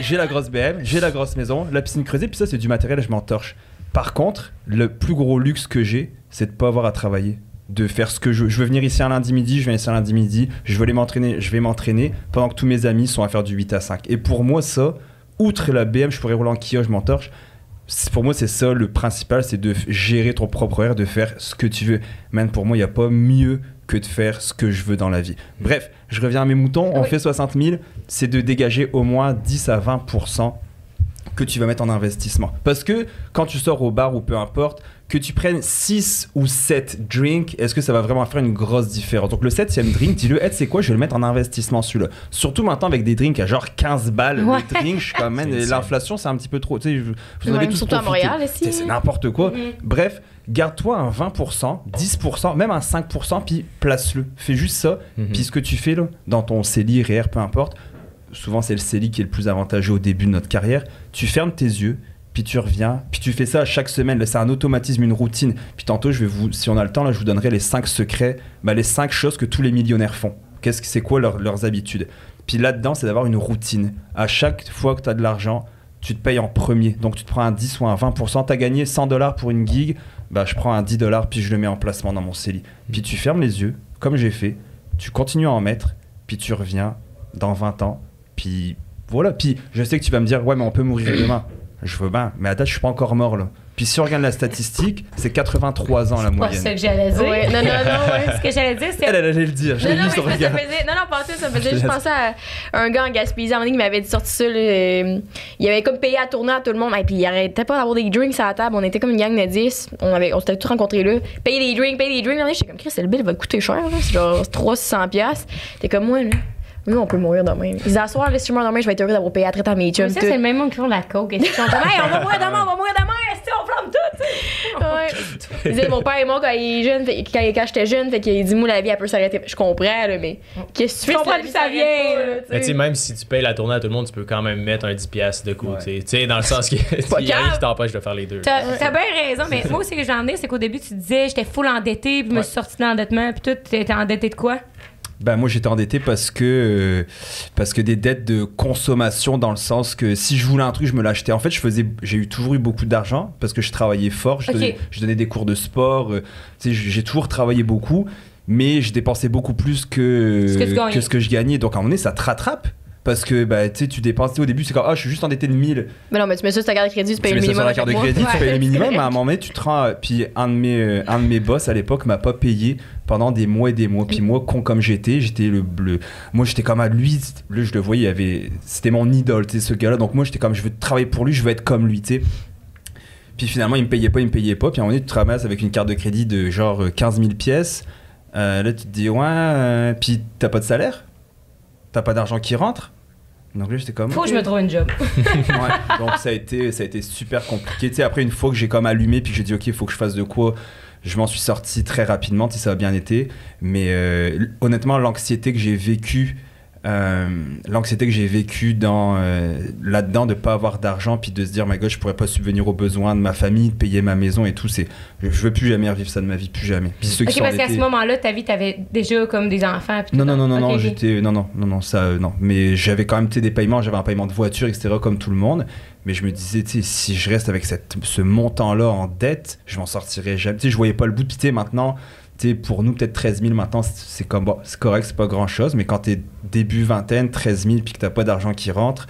j'ai la grosse BM, j'ai la grosse maison, la piscine creusée, puis ça, c'est du matériel, je m'en torche. Par contre, le plus gros luxe que j'ai, c'est de pas avoir à travailler. De faire ce que je veux. Je veux venir ici un lundi midi, je viens ici un lundi midi, je veux aller m'entraîner, je vais m'entraîner pendant que tous mes amis sont à faire du 8 à 5. Et pour moi, ça, outre la BM, je pourrais rouler en Kia, je m'en torche. C'est- Pour moi, c'est ça le principal, c'est de gérer ton propre horaire, de faire ce que tu veux. Man, pour moi, il n'y a pas mieux que de faire ce que je veux dans la vie. Bref, je reviens à mes moutons. On Oui. fait 60 000, c'est de dégager au moins 10 à 20% que tu vas mettre en investissement. Parce que quand tu sors au bar ou peu importe, que tu prennes 6 ou 7 drinks, est-ce que ça va vraiment faire une grosse différence? Donc le 7 drink, dis-le, Ed, c'est quoi? Je vais le mettre en investissement celui-là. Surtout maintenant avec des drinks à genre 15 balles. Ouais. Le drink, je C'est insane. l'inflation, c'est un petit peu trop. Tu sais, vous en Ouais, avez tous surtout à. Montréal, ici. C'est n'importe quoi. Mhm. Bref, garde-toi un 20%, 10%, même un 5%, puis place-le. Fais juste ça. Mhm. Puis ce que tu fais là, dans ton CELI, REER, peu importe, souvent c'est le CELI qui est le plus avantageux au début de notre carrière, tu fermes tes yeux, puis tu reviens, puis tu fais ça chaque semaine. C'est un automatisme, une routine. Puis tantôt, je vais vous, si on a le temps, là, je vous donnerai les 5 secrets, bah, les 5 choses que tous les millionnaires font. Qu'est-ce que c'est quoi leur- leurs habitudes? Puis là-dedans, c'est d'avoir une routine. À chaque fois que tu as de l'argent, tu te payes en premier. Donc tu te prends un 10 ou un 20%. Tu as gagné 100 dollars pour une gig, bah, je prends un 10 dollars, puis je le mets en placement dans mon CELI. Puis tu fermes les yeux, comme j'ai fait, tu continues à en mettre, puis tu reviens dans 20 ans, puis voilà. Puis je sais que tu vas me dire, ouais, mais on peut mourir demain. Je veux bien, mais à date, je suis pas encore mort là. Puis si on regarde la statistique, c'est 83 ans la Pas moyenne. ça que j'allais dire. Ouais, non, non, non, ouais. Ce que j'allais dire, c'est. Elle, elle allait le dire, j'ai Non, non, mais me faisait, non, non, pas ça me Je faisait juste laisse. penser à un gars en Gaspésie en ligne qui m'avait sorti ça. là, euh, il avait comme payé à tourner à tout le monde. Et puis il arrêtait pas d'avoir des drinks à la table. On était comme une gang de 10. On, avait, on s'était tous rencontrés là. Payer des drinks, payer des drinks. J'étais comme, Chris, le bill va te coûter cher. là. C'est genre 300$. piastres. T'es comme moi, là. Nous, on peut mourir demain. Ils là, si je meurs demain, je vais être heureux d'avoir payé à traiter à mes chums. Mais ça, c'est le même monde qui font la coke. Ils sont comme, hey, on va mourir demain, on va mourir demain, tout? Ouais. Disait, mon père est mort quand il est jeune, fait- quand, quand j'étais jeune, fait qu'il dit, moi, la vie, elle peut s'arrêter. Je comprends, là, mais qu'est-ce que tu fais? Je comprends vie ça vient, pas, là, Mais tu sais? même si tu payes la tournée à tout le monde, tu peux quand même mettre un 10$ piastres de côté. Tu sais, dans le sens que il y a rien qui t'empêche de faire les deux. T'as t'as bien raison, mais moi aussi, ce que j'en ai, c'est qu'au début, tu disais, j'étais full endetté, puis je me suis sorti de l'endettement, puis tout, t'étais endetté de quoi? Ben moi j'étais endetté parce que euh, parce que des dettes de consommation dans le sens que si je voulais un truc je me l'achetais. En fait je faisais j'ai eu toujours eu beaucoup d'argent parce que je travaillais fort. Je, donnais, je donnais des cours de sport. euh, j'ai toujours travaillé beaucoup, mais je dépensais beaucoup plus que Ce que que ce que je gagnais. Donc à un moment donné ça te rattrape. Parce que bah, tu tu dépenses, tu au début, c'est comme, ah, je suis juste endetté de 1000. Mais non, mais tu mets ça sur ta carte de crédit, tu Tu payes mets le ça sur minimum. la carte de crédit, tu payes le minimum, à un moment donné, tu te rends. Puis un de mes, euh, un de mes boss à l'époque m'a pas payé pendant des mois et des mois. Puis moi, con comme j'étais, j'étais le bleu. Moi, j'étais comme à lui. Lui, je le voyais, il avait. C'était mon idole, tu sais, ce gars-là. Donc moi, j'étais comme, je veux travailler pour lui, je veux être comme lui, tu sais. Puis finalement, il me payait pas, il me payait pas. Puis à un moment donné, tu te ramasses avec une carte de crédit de genre euh, 15 000 pièces. Euh, là, tu te dis, ouais, euh, puis t'as pas de salaire? T'as pas d'argent qui rentre? Donc là, j'étais comme. Faut que je me trouve une job. Ouais, donc ça a été ça a été super compliqué. Tu sais, après une fois que j'ai comme allumé puis que j'ai dit ok, il faut que je fasse de quoi. Je m'en suis sorti très rapidement, tu sais, ça a bien été. Mais euh, honnêtement, l'anxiété que j'ai vécue, euh, l'anxiété que j'ai vécue dans euh, là-dedans de pas avoir d'argent puis de se dire, my God, je pourrais pas subvenir aux besoins de ma famille, de payer ma maison et tout, c'est, je, je veux plus jamais revivre ça de ma vie, plus jamais. Puis ceux Ok, parce qu'à ce moment-là, ta vie, t'avais déjà comme des enfants. puis non, non, non, non, non, j'étais. Non, non, non, non, ça, euh, non. Mais j'avais quand même des paiements, j'avais un paiement de voiture, etc., comme tout le monde. Mais je me disais, si je reste avec cette, ce montant-là en dette, je m'en sortirai jamais. Tu sais, je voyais pas le bout. Tu sais, maintenant, tu sais, pour nous, peut-être 13 000 maintenant, c'est- comme, bon, c'est correct, c'est pas grand-chose. Mais quand t'es début vingtaine, 13 000, puis que t'as pas d'argent qui rentre,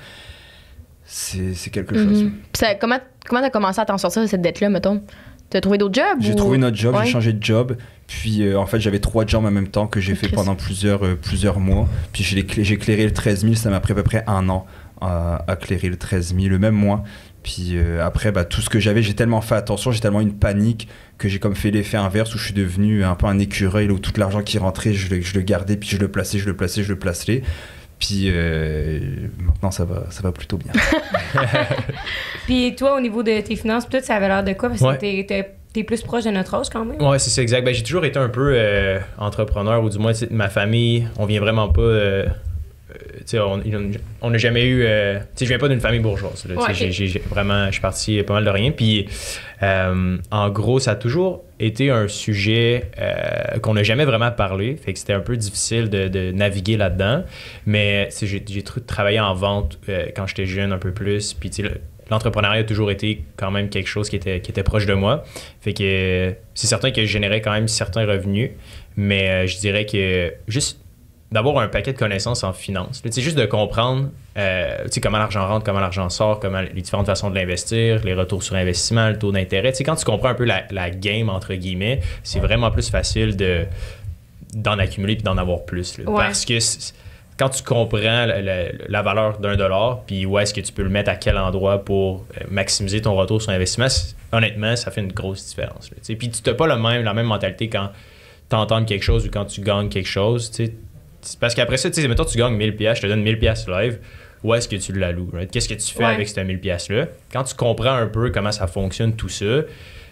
c'est quelque chose. Mhm. Ça- comment comment t'as commencé à t'en sortir de cette dette-là, mettons? T'as trouvé d'autres jobs? J'ai ou- trouvé notre job, Ouais. j'ai changé de job. Puis euh, en fait, j'avais trois jobs en même temps que j'ai fait pendant plusieurs, euh, plusieurs mois. Puis j'ai éclairé, j'ai éclairé le 13 000, ça m'a pris à peu près un an à, à éclairer le 13 000, le même mois. Puis euh, après, bah, tout ce que j'avais, j'ai tellement fait attention, j'ai tellement eu une panique que j'ai comme fait l'effet inverse où je suis devenu un peu un écureuil où tout l'argent qui rentrait, je le, je le gardais, puis je le plaçais, je le plaçais, je le plaçais. Puis euh, maintenant, ça va, ça va plutôt bien. Puis toi, au niveau de tes finances, tout, ça avait l'air de quoi? Parce que Ouais. t'es- t'es t'es plus proche de notre âge quand même. Ouais, c'est ça, exact. Ben, j'ai toujours été un peu euh, entrepreneur, ou du moins, ma famille, on vient vraiment pas. euh, on on n'a jamais eu. euh, tu sais, je viens pas d'une famille bourgeoise. là, Ouais, j'ai- ok. j'ai- j'ai vraiment, je suis parti pas mal de rien. Puis, euh, en gros, ça a toujours été un sujet euh, qu'on n'a jamais vraiment parlé. Fait que c'était un peu difficile de, de naviguer là-dedans. Mais j'ai j'ai tr- travaillé en vente euh, quand j'étais jeune un peu plus. Puis, tu sais, le- l'entrepreneuriat a toujours été quand même quelque chose qui était, qui était proche de moi. Fait que c'est certain que je générais quand même certains revenus, mais je dirais que juste d'avoir un paquet de connaissances en finance, sais, juste de comprendre euh, comment l'argent rentre, comment l'argent sort, comment les différentes façons de l'investir, les retours sur investissement, le taux d'intérêt. Quand tu comprends un peu la, la game, entre guillemets, c'est vraiment plus facile de d'en accumuler puis d'en avoir plus. là. Ouais. Parce que c'est- quand tu comprends la, la- la valeur d'un dollar, puis où est-ce que tu peux le mettre à quel endroit pour euh, maximiser ton retour sur investissement, c'est- honnêtement, ça fait une grosse différence. là. Puis tu n'as pas le même, la même mentalité quand tu entends quelque chose ou quand tu gagnes quelque chose. Parce qu'après ça, tu sais, mettons, tu gagnes 1000 pièces, je te donne 1000 pièces live. Où est-ce que tu l'alloues? right? Qu'est-ce que tu fais Ouais. avec ces 1000 pièces-là? Quand tu comprends un peu comment ça fonctionne, tout ça,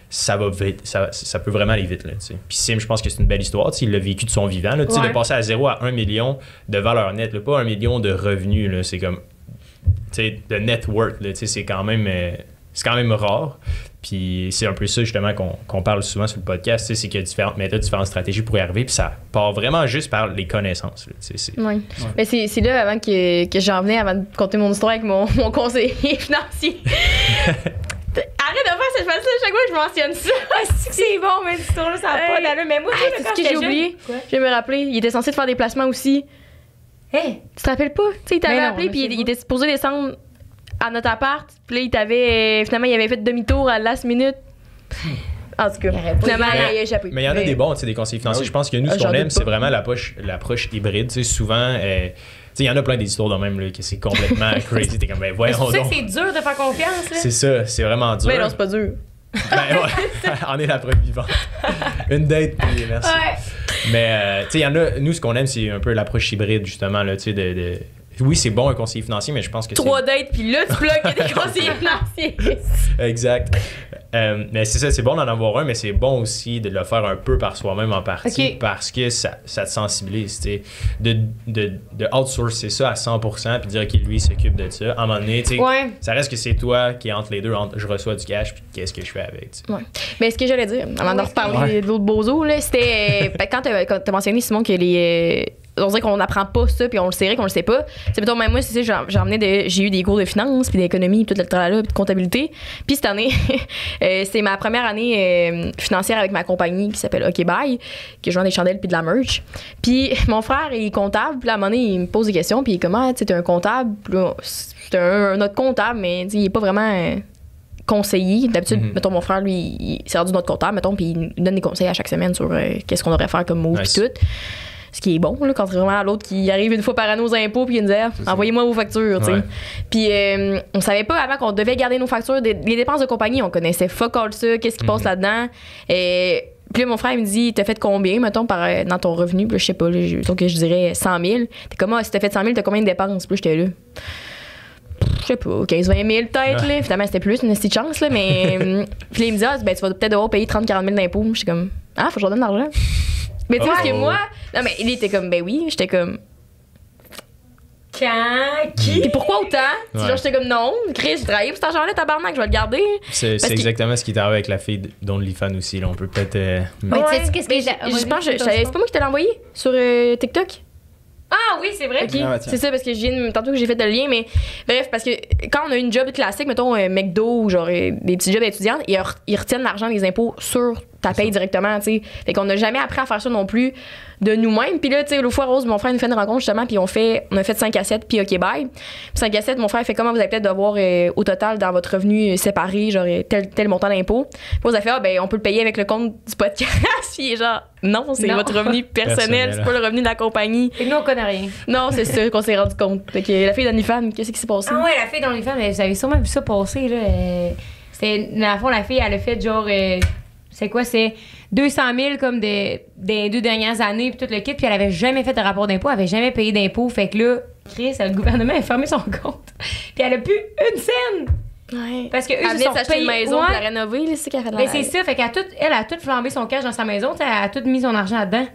ça va vite, ça, ça peut vraiment aller vite. Là. Puis Sim, je pense que c'est une belle histoire. Il l'a vécu de son vivant. Là, Ouais. De passer à 0 à 1 million de valeur nette, là, pas 1 million de revenus. C'est comme de net worth. C'est quand même. euh, c'est quand même rare. Puis c'est un peu ça justement qu'on qu'on parle souvent sur le podcast, tu sais, c'est qu'il y a différentes méthodes, différentes stratégies pour y arriver, puis ça part vraiment juste par les connaissances. c'est- Oui. Mais c'est c'est là avant que, que j'en venais, avant de compter mon histoire avec mon, mon conseiller financier. Arrête de faire cette face-là chaque fois que je mentionne ça. Ah, c'est que c'est bon, mais cette histoire-là, ça n'a pas Hey. d'allure? Mais moi, Ah, c'est ce que j'ai jeune- oublié. Quoi? Je vais me rappeler, il était censé te faire des placements aussi. Hey! Tu te rappelles pas? Tu sais, il t'avait appelé, puis il, il était supposé descendre à notre appart. Puis là, il t'avait. Finalement, il avait fait demi-tour à la last minute. En tout cas, Il aurait pas finalement, il a échappé. Mais il y en a des bons, tu sais, des conseillers financiers. Ah oui. Je pense que nous, Ah, ce qu'on aime, c'est vraiment l'approche, l'approche hybride. Tu sais, souvent, euh, tu sais, il y en a plein des histoires de même, là, que c'est complètement crazy. T'es comme, ben C'est voyons donc. c'est dur de faire confiance, là. C'est ça, c'est vraiment dur. Mais non, c'est pas dur. Ben ouais, on est la preuve vivante. Une date, puis merci. Ouais. Mais, euh, tu sais, il y en a, nous, ce qu'on aime, c'est un peu l'approche hybride, justement, là, tu sais, de, de- Oui, c'est bon un conseiller financier, mais je pense que c'est- Trois dates, puis là, tu bloques des conseillers financiers. Exact. Euh, mais c'est ça, c'est bon d'en avoir un, mais c'est bon aussi de le faire un peu par soi-même en partie parce que ça, ça te sensibilise. tu sais. De, de, de outsourcer ça à 100% puis dire que lui s'occupe de ça. À un moment donné, tu sais, Ouais. ça reste que c'est toi qui est entre les deux, entre je reçois du cash puis qu'est-ce que je fais avec. tu sais. Mais ce que j'allais dire, avant de reparler de l'autre bozo, là, c'était. ben, quand t'as mentionné, Simon, que les. euh, on dirait qu'on n'apprend pas ça, puis on le sait qu'on le sait pas. C'est mettons, même moi, c'est venais de. J'ai eu des cours de finance, puis d'économie, puis tout le tralala, puis de comptabilité. Puis cette année, euh, c'est ma première année euh, financière avec ma compagnie qui s'appelle OK Bye, je vends des chandelles puis de la merch. Puis mon frère, il est comptable, puis à un moment donné, il me pose des questions, puis il est comme, ah, tu t'es un comptable, c'est un, autre comptable, mais il est pas vraiment. euh, conseiller. D'habitude, Mhm. mettons, mon frère, lui, il s'est rendu notre comptable, mettons, puis il nous donne des conseils à chaque semaine sur euh, qu'est-ce qu'on devrait faire comme move, Nice. puis tout. Ce qui est bon, là, contrairement à l'autre qui arrive une fois par an aux impôts, puis il nous dit Ah, envoyez-moi vos factures, tu sais. Ouais. Puis euh, on savait pas avant qu'on devait garder nos factures. Des- les dépenses de compagnie, on connaissait fuck all ça, qu'est-ce qui Mhm. passe là-dedans. Et Puis là, mon frère, il me dit, t'as fait combien, mettons, par, euh, dans ton revenu? Puis là, je sais pas, là, je, donc, je dirais 100 000. T'es comme, ah, si t'as fait 100 000, t'as combien de dépenses? Puis là, j'étais là. Je sais pas, 15, 20 000 peut-être, là. Finalement, c'était plus, une petite chance, là. Mais. hum, puis là, il me dit, ah, ben, tu vas peut-être devoir payer 30, 40 000 d'impôts. J'étais comme, ah, faut que je leur donne de l'argent. Mais tu sais, parce que Oh. moi. Non, mais il était comme, ben oui. J'étais comme, Quand? Qui? puis pourquoi autant? Ouais. Genre, j'étais comme, non, Chris, j'ai travaillé pour cet argent-là, tabarnak, je vais le garder. C'est c'est que- exactement ce qui est arrivé avec la fille d'OnlyFans aussi. Là. On peut peut-être. euh, Mais tu sais qu'est-ce que Mais j'ai- je- pense, c'est pas moi qui te l'ai envoyé sur euh, TikTok? Ah oui, c'est vrai. Ah ouais, c'est ça parce que je viens de- tantôt que j'ai fait le lien, mais bref, parce que quand on a une job classique, mettons un McDo ou genre euh, des petits jobs étudiants, ils, re- ils retiennent l'argent des impôts sur ta paye directement, tu sais. Fait qu'on n'a jamais appris à faire ça non plus de nous-mêmes. Puis là, tu sais, l'autre fois, Rose, mon frère nous fait une rencontre justement, puis on fait, on a fait 5 à 7, puis OK, bye. Puis 5 à 7, mon frère fait comment vous allez peut-être devoir euh, au total dans votre revenu euh, séparé, genre euh, tel, tel montant d'impôt? Puis on a fait, ah ben, on peut le payer avec le compte du podcast. puis genre, non, c'est Non. votre revenu personnel, Personnel. c'est pas le revenu de la compagnie. Et nous, on connaît rien. Non, c'est ça qu'on s'est rendu compte. Fait que la fille d'OnlyFans, qu'est-ce qui s'est passé? Ah ouais, la fille femmes, vous avez sûrement vu ça passer, là. euh, C'était, dans le fond, la fille, elle a fait genre. euh, c'est quoi, c'est 200 000 comme des, des deux dernières années, puis tout le kit, puis elle avait jamais fait de rapport d'impôt, elle avait jamais payé d'impôt. Fait que là, Chris, le gouvernement a fermé son compte. Puis elle a plus une scène. Ouais. Parce que eux se venait sont s'acheter une payés- maison Ouais. pour la rénover, c'est ça qu'elle a fait de Ben la c'est ça, fait qu'elle a tout, elle a tout flambé son cash dans sa maison, elle a tout mis son argent là-dedans.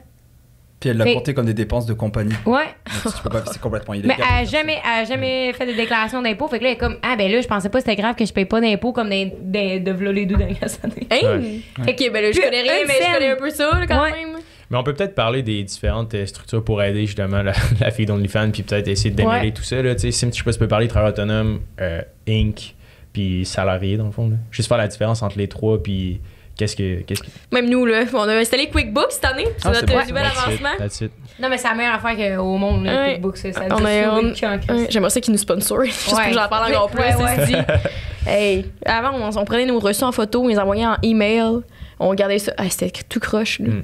Puis elle l'a compté comme des dépenses de compagnie. Ouais. Donc, tu peux pas- C'est complètement Mais illégal. elle a jamais, elle a jamais fait de déclaration d'impôt. Fait que là, elle est comme, ah ben là, je pensais pas que c'était grave que je paye pas d'impôt comme des, des, de v'là les deux dernières années. Hein? Ok, ben là, je connais rien, une mais je scène. connais un peu ça, là, quand Ouais. même. Mais on peut peut-être parler des différentes euh, structures pour aider justement la, la fille d'OnlyFans, puis peut-être essayer de démêler Ouais. tout ça. Là. Tu sais, Sim, je sais pas si tu peux parler travail autonome, euh, Inc., puis salarié dans le fond. Là. Juste faire la différence entre les trois, puis qu'est-ce que. Qu'est-ce que... Même nous, là, on a installé QuickBooks cette année. C'est Ah, c'est notre bon, nouvel avancement. that's it. Non, mais c'est la meilleure affaire qu'au monde, le Ouais. QuickBooks. Ça, ça On a on-. Ouais, J'aimerais ça qu'ils nous sponsorent, juste pour Ouais. que j'en parle encore plus. Ici. hey, avant, on, on prenait nos reçus en photo, on les envoyait en email, on regardait ça. Ah, c'était tout croche. là. Mm.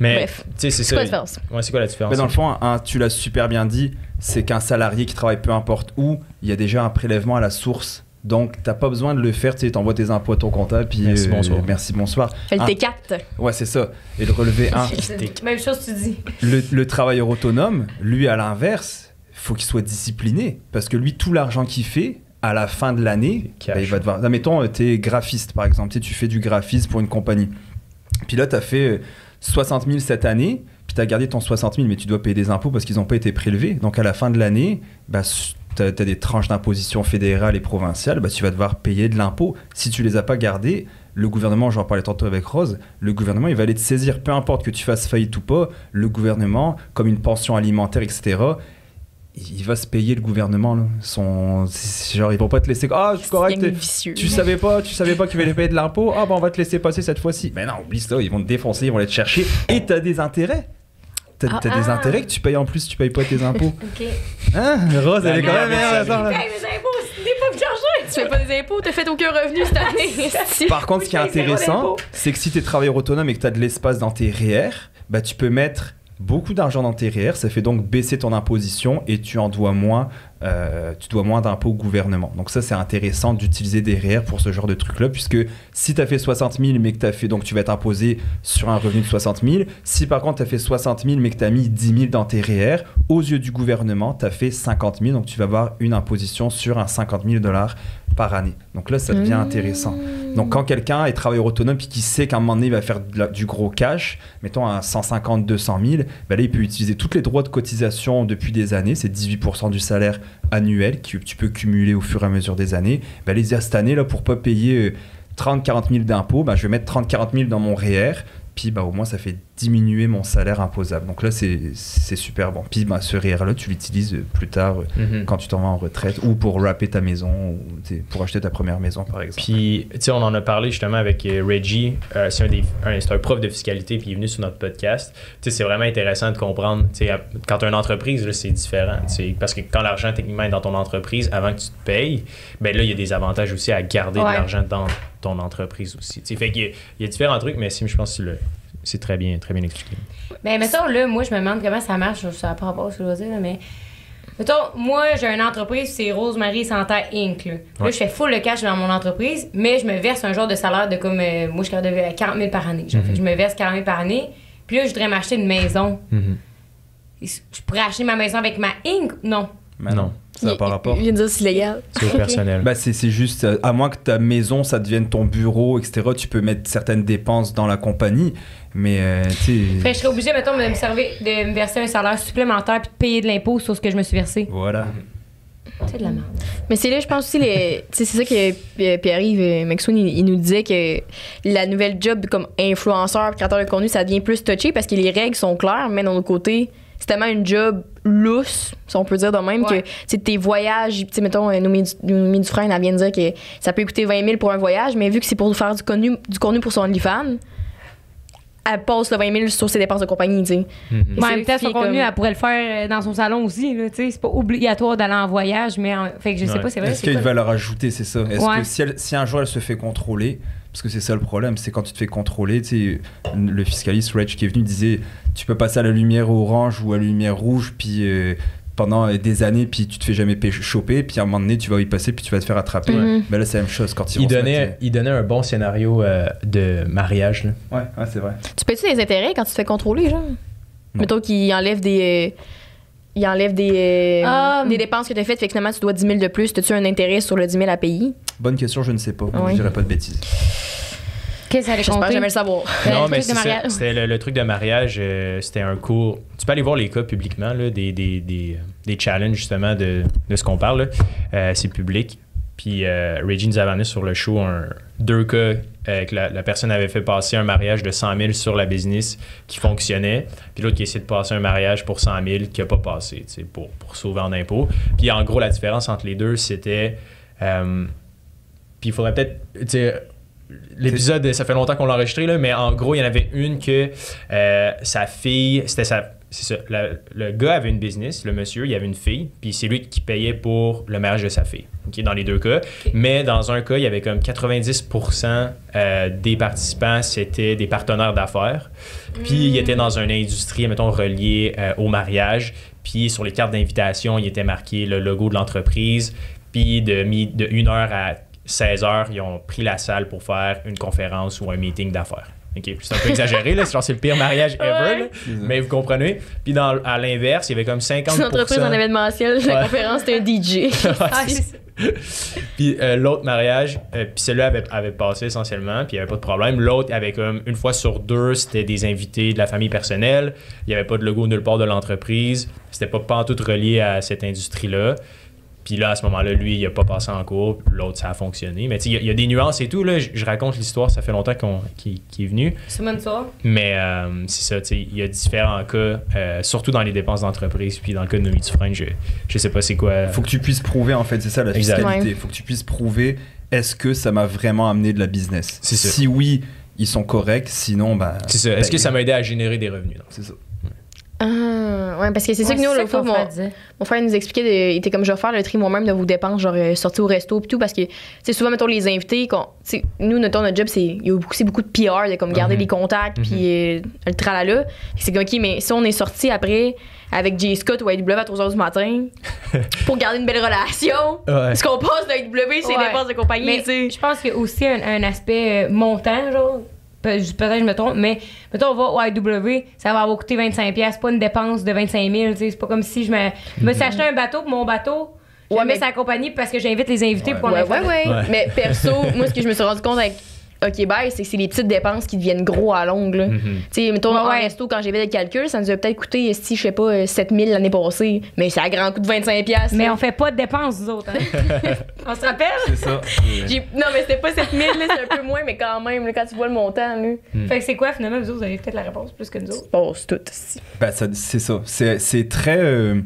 Mais, Bref. c'est C'est quoi la différence? Ouais, c'est quoi la différence? Mais dans le fond, hein, tu l'as super bien dit, c'est qu'un salarié qui travaille peu importe où, il y a déjà un prélèvement à la source. Donc, t'as pas besoin de le faire, tu sais, t'envoies tes impôts à ton comptable, puis Merci, bonsoir. merci, bonsoir. Fait le Ah. T4. Ouais, c'est ça. Et le relevé 1. C'est Même chose, tu dis. le, le travailleur autonome, lui, à l'inverse, faut qu'il soit discipliné. Parce que lui, tout l'argent qu'il fait, à la fin de l'année, bah, il va devoir. Admettons, euh, t'es graphiste, par exemple. Tu tu fais du graphisme pour une compagnie. Puis là, t'as fait euh, 60 000 cette année, puis t'as gardé ton 60 000, mais tu dois payer des impôts parce qu'ils n'ont pas été prélevés. Donc, à la fin de l'année, bah, t'as as des tranches d'imposition fédérale et provinciale, bah, tu vas devoir payer de l'impôt. Si tu les as pas gardés, le gouvernement, j'en parlais tantôt avec Rose, le gouvernement, il va aller te saisir, peu importe que tu fasses faillite ou pas, le gouvernement, comme une pension alimentaire, etc., il va se payer le gouvernement. Là. Son, genre, ils vont pas te laisser. Ah, c'est correct. Tu savais pas, tu savais pas qu'il fallait payer de l'impôt. Ah, bah on va te laisser passer cette fois-ci. Mais non, oublie ça, ils vont te défoncer, ils vont aller te chercher. Et t'as des intérêts. T'as Ah, t'as des ah. intérêts que tu payes en plus, tu payes pas tes impôts. OK. Hein? Rose, elle est quand même. attends, là. Hey, mes impôts, c'est des pas me charger. Tu fais pas des impôts, t'as fait aucun revenu cette année. Par contre, ce qui est intéressant, c'est que si tu es travailleur autonome et que tu as de l'espace dans tes REER, bah, tu peux mettre beaucoup d'argent dans tes REER. Ça fait donc baisser ton imposition et tu en dois moins, euh, tu dois moins d'impôts au gouvernement. Donc ça, c'est intéressant d'utiliser des REER pour ce genre de truc-là, puisque si tu as fait 60 000, mais que tu as fait, donc tu vas être imposé sur un revenu de 60 000. Si par contre tu as fait 60 000, mais que tu as mis 10 000 dans tes REER, aux yeux du gouvernement, tu as fait 50 000, donc tu vas avoir une imposition sur un 50 000 dollars par année. Donc là, ça devient intéressant. Donc quand quelqu'un est travailleur autonome puis qui sait qu'à un moment donné il va faire la- du gros cash, mettons à 150, 200 000, ben là il peut utiliser tous les droits de cotisation depuis des années, c'est 18% du salaire annuel que tu peux cumuler au fur et à mesure des années. Ben les cette année là pour pas payer euh, 30, 40 000 d'impôts, ben, je vais mettre 30, 40 000 dans mon REER. Puis bah, au moins ça fait diminuer mon salaire imposable. Donc là c'est c'est super bon. Puis bah, ce REER là tu l'utilises plus tard euh, Mhm. quand tu t'en vas en retraite ou pour rapper ta maison ou pour acheter ta première maison par exemple. Puis, tu sais, on en a parlé justement avec euh, Reggie. Euh, c'est un, des- un- c'est un prof de fiscalité, puis il est venu sur notre podcast. Tu sais, c'est vraiment intéressant de comprendre. Tu sais, quand tu as une entreprise, là, c'est différent. tu sais, Parce que quand l'argent, techniquement, est dans ton entreprise, avant que tu te payes, ben là, il y a des avantages aussi à garder Ouais. de l'argent dans ton entreprise aussi. Tu sais, fait qu'il y a- il y, a différents trucs, mais Sim, je pense que tu l'as- c'est très bien, très bien expliqué. Ben, mettons, là, moi, je me demande comment ça marche. Ça n'a pas rapport à ce que je veux dire, mais Mettons, moi, j'ai une entreprise, c'est Rosemary Santerre Inc. Là, je fais full le cash dans mon entreprise, mais je me verse un genre de salaire de comme. euh, moi, je suis de 40 000 par année. Genre, Fait que je me verse 40 000 par année. Puis là, je voudrais m'acheter une maison. Mhm. Je pourrais acheter ma maison avec ma Inc? Non. Mais Non. Ça n'a pas rapport. Il vient de dire c'est légal. C'est au personnel. Bah, c'est c'est juste, euh, à moins que ta maison, ça devienne ton bureau, etc., tu peux mettre certaines dépenses dans la compagnie, mais euh, tu sais. je serais obligée, mettons, de me, servir, de me verser un salaire supplémentaire puis de payer de l'impôt sur ce que je me suis versé. Voilà. C'est de la merde. Mais c'est là, je pense aussi, les... tu sais, c'est ça que euh, Pierre-Yves euh, McSween, il, il nous disait que la nouvelle job comme influenceur, créateur de contenu, ça devient plus touché parce que les règles sont claires, mais d'un autre côté, c'est tellement une job lousse, si on peut dire de même, Ouais. que tes voyages, tu sais, mettons, euh, Noémie Du- Dufresne, elle vient de dire que ça peut coûter 20 000 pour un voyage, mais vu que c'est pour faire du contenu, du contenu pour son OnlyFans, elle passe le 20 000 sur ses dépenses de compagnie, tu sais. Mhm. Ouais, temps, là son contenu, comme- elle pourrait le faire euh, dans son salon aussi. tu sais, C'est pas obligatoire d'aller en voyage, mais en- fait que je sais Ouais. pas, c'est vrai. Est-ce c'est qu'il y a quoi, une valeur ajoutée, c'est ça? Est-ce Ouais. que si, elle- si un jour elle se fait contrôler, parce que c'est ça le problème, c'est quand tu te fais contrôler, tu sais, le fiscaliste Reg qui est venu disait tu peux passer à la lumière orange ou à la lumière rouge, puis euh, pendant des années, puis tu te fais jamais choper, puis à un moment donné, tu vas y passer, puis tu vas te faire attraper. Mais là, c'est la même chose quand ils Il donnait, mettre- il donnait un bon scénario euh, de mariage. là. Ouais, ouais, c'est vrai. Tu payes-tu des intérêts quand tu te fais contrôler, genre? Mettons qu'il enlève des. euh, il enlève des, euh, Ah. des dépenses que tu as faites, fait que finalement tu dois 10 000 de plus. As-tu un intérêt sur le 10 000 à payer? Bonne question, je ne sais pas. Ouais. Je dirais pas de bêtises. Qu'est-ce que ça allait jamais le savoir. Euh, non, le mais truc de c'est ça. mariage. C'était le, le truc de mariage. euh, c'était un cours. Tu peux aller voir les cas publiquement, là, des, des, des, des challenges justement de, de ce qu'on parle. Euh, c'est public. Puis euh, Reggie nous avait amené sur le show un, deux cas euh, que la, la personne avait fait passer un mariage de 100 000 sur la business qui fonctionnait. Puis l'autre qui essayait de passer un mariage pour 100 000 qui n'a pas passé tu sais, pour, pour sauver en impôts. Puis en gros, la différence entre les deux, c'était. euh, puis il faudrait peut-être. L'épisode, ça fait longtemps qu'on l'a enregistré, là, mais en gros, il y en avait une que euh, sa fille, c'était sa. C'est ça. la- le gars avait une business, le monsieur, il y avait une fille, puis c'est lui qui payait pour le mariage de sa fille. ok, dans les deux cas. Mais dans un cas, il y avait comme 90% euh, des participants, c'était des partenaires d'affaires. Puis il était dans une industrie, mettons, reliée euh, au mariage. Puis sur les cartes d'invitation, il était marqué le logo de l'entreprise. Puis de, de 1h à 16h, ils ont pris la salle pour faire une conférence ou un meeting d'affaires. OK, C'est un peu exagéré, là. C'est genre, c'est le pire mariage ever. Ouais. Mais vous comprenez. Puis dans, à l'inverse, il y avait comme 50%. C'est une entreprise en événementiel. La Ouais. conférence, c'était un DJ. Ah. Puis euh, l'autre mariage, euh, puis celui-là avait, avait passé essentiellement, puis il n'y avait pas de problème. L'autre avait comme une fois sur deux, c'était des invités de la famille personnelle. Il n'y avait pas de logo nulle part de l'entreprise. C'était pas pantoute relié à cette industrie-là. Puis là, à ce moment-là, lui, il a pas passé en cours. L'autre, ça a fonctionné. Mais tu sais, il y a- il y, a des nuances et tout. Là. Je, je raconte l'histoire, ça fait longtemps qu'on, qu'il, qu'il est venu. Semaine soir. Mais euh, c'est ça, tu sais, il y a différents cas, euh, surtout dans les dépenses d'entreprise. Puis dans le cas de Nomi Dufresne, je, je sais pas c'est quoi. Faut que tu puisses prouver, en fait, c'est ça la fiscalité. Ouais. Faut que tu puisses prouver est-ce que ça m'a vraiment amené de la business? C'est ça. Si oui, ils sont corrects, sinon, bah. C'est ça. Est-ce que ben, ça m'a aidé à générer des revenus? donc? C'est ça. Ah, ouais, parce que c'est ça que nous, qu'on mon, mon frère nous expliquait, de- il était comme je vais faire le tri moi-même de vos dépenses, genre euh, sortir au resto et tout, parce que, tu sais, souvent, mettons, les invités, sais, nous, notre, notre job, c'est, il y a beaucoup, c'est beaucoup de PR, de comme garder Mhm. les contacts, puis euh, le tralala. C'est comme, OK, mais si on est sorti après avec J. Scott ou AW à 3 h du matin pour garder une belle relation, Ouais. est-ce qu'on passe de AW, c'est Ouais. dépenses de compagnie, je pense qu'il y a aussi un, un aspect euh, montant, genre. Pe- Peut-être je me trompe, mais mettons, on va au IW, ça va avoir coûté 25$. C'est pas une dépense de 25 000. tu sais, C'est pas comme si je me, je me suis acheté un bateau pour mon bateau. Je Ouais, mais- la compagnie parce que j'invite les invités Ouais. pour Ouais, leur ouais, faire- ouais, Ouais. Mais perso, moi, ce que je me suis rendu compte avec OK Bye, c'est que c'est les petites dépenses qui deviennent gros à longue. là. Mhm. Tu sais, mettons, Ouais, en ouais. resto, quand j'ai fait le calcul, ça nous a peut-être coûté, si je sais pas, euh, 7000 l'année passée. Mais c'est à grand coût de 25$. piastres, Mais là. on fait pas de dépenses, nous autres. hein. on se rappelle? C'est ça. Non, mais c'était pas 7000, là, c'est un peu moins, mais quand même, là, quand tu vois le montant, là, Fait que c'est quoi, finalement, vous autres, vous avez peut-être la réponse plus que nous autres? bon, c'est tout. aussi. Ça- c'est ça. C'est c'est très. euh,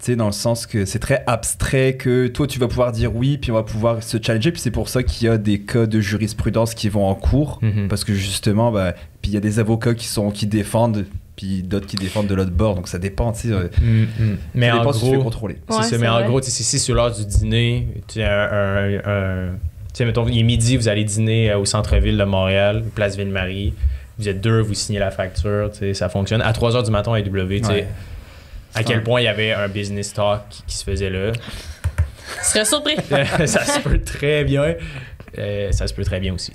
tu sais, dans le sens que c'est très abstrait que toi, tu vas pouvoir dire oui, puis on va pouvoir se challenger. Puis c'est pour ça qu'il y a des cas de jurisprudence qui vont en cours. Mhm. Parce que justement, bah, puis il y a des avocats qui, sont, qui défendent, puis d'autres qui défendent de l'autre bord. Donc ça dépend, tu sais. euh, Mm, mm. Mais ça en dépend si tu fais gros, contrôler. Ouais, ça. Mais en gros, tu sais, si c'est l'heure du dîner, tu sais, un, un- un- tu sais, mettons, il est midi, vous allez dîner euh, au centre-ville de Montréal, place Ville-Marie. Vous êtes deux, vous signez la facture, tu sais, ça fonctionne. À 3 h du matin à AW, tu sais, Ouais. À quel point il y avait un business talk qui, qui se faisait là. Tu serais surpris. ça se peut très bien. Euh, ça se peut très bien aussi.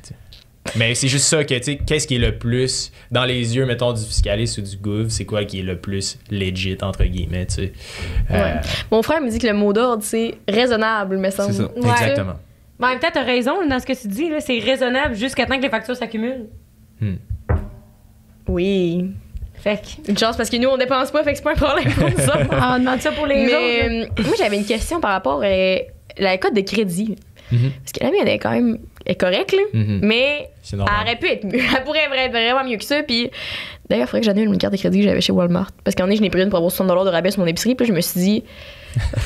Mais c'est juste ça que, tu sais, qu'est-ce qui est le plus, dans les yeux, mettons, du fiscaliste ou du gouv, c'est quoi qui est le plus legit, entre guillemets, tu sais. Euh, Ouais. Mon frère me dit que le mot d'ordre, c'est raisonnable, me semble. C'est ça. Ouais. Exactement. Mais en même temps, t'as raison dans ce que tu dis. là. C'est raisonnable jusqu'à temps que les factures s'accumulent. Oui. Fait que. Une chance parce que nous, on dépense pas, fait que c'est pas un problème pour nous autres. On demande ça pour les autres. Mais euh, moi, j'avais une question par rapport à la cote de crédit. Mhm. Parce que la mienne, elle est quand même est correcte, là. Mhm. Mais elle aurait pu être mieux. Elle pourrait être vraiment mieux que ça. Puis d'ailleurs, il faudrait que j'annule une carte de crédit que j'avais chez Walmart. Parce qu'en est, je n'ai pris une pour avoir 60 de rabais sur mon épicerie. Puis là, je me suis dit,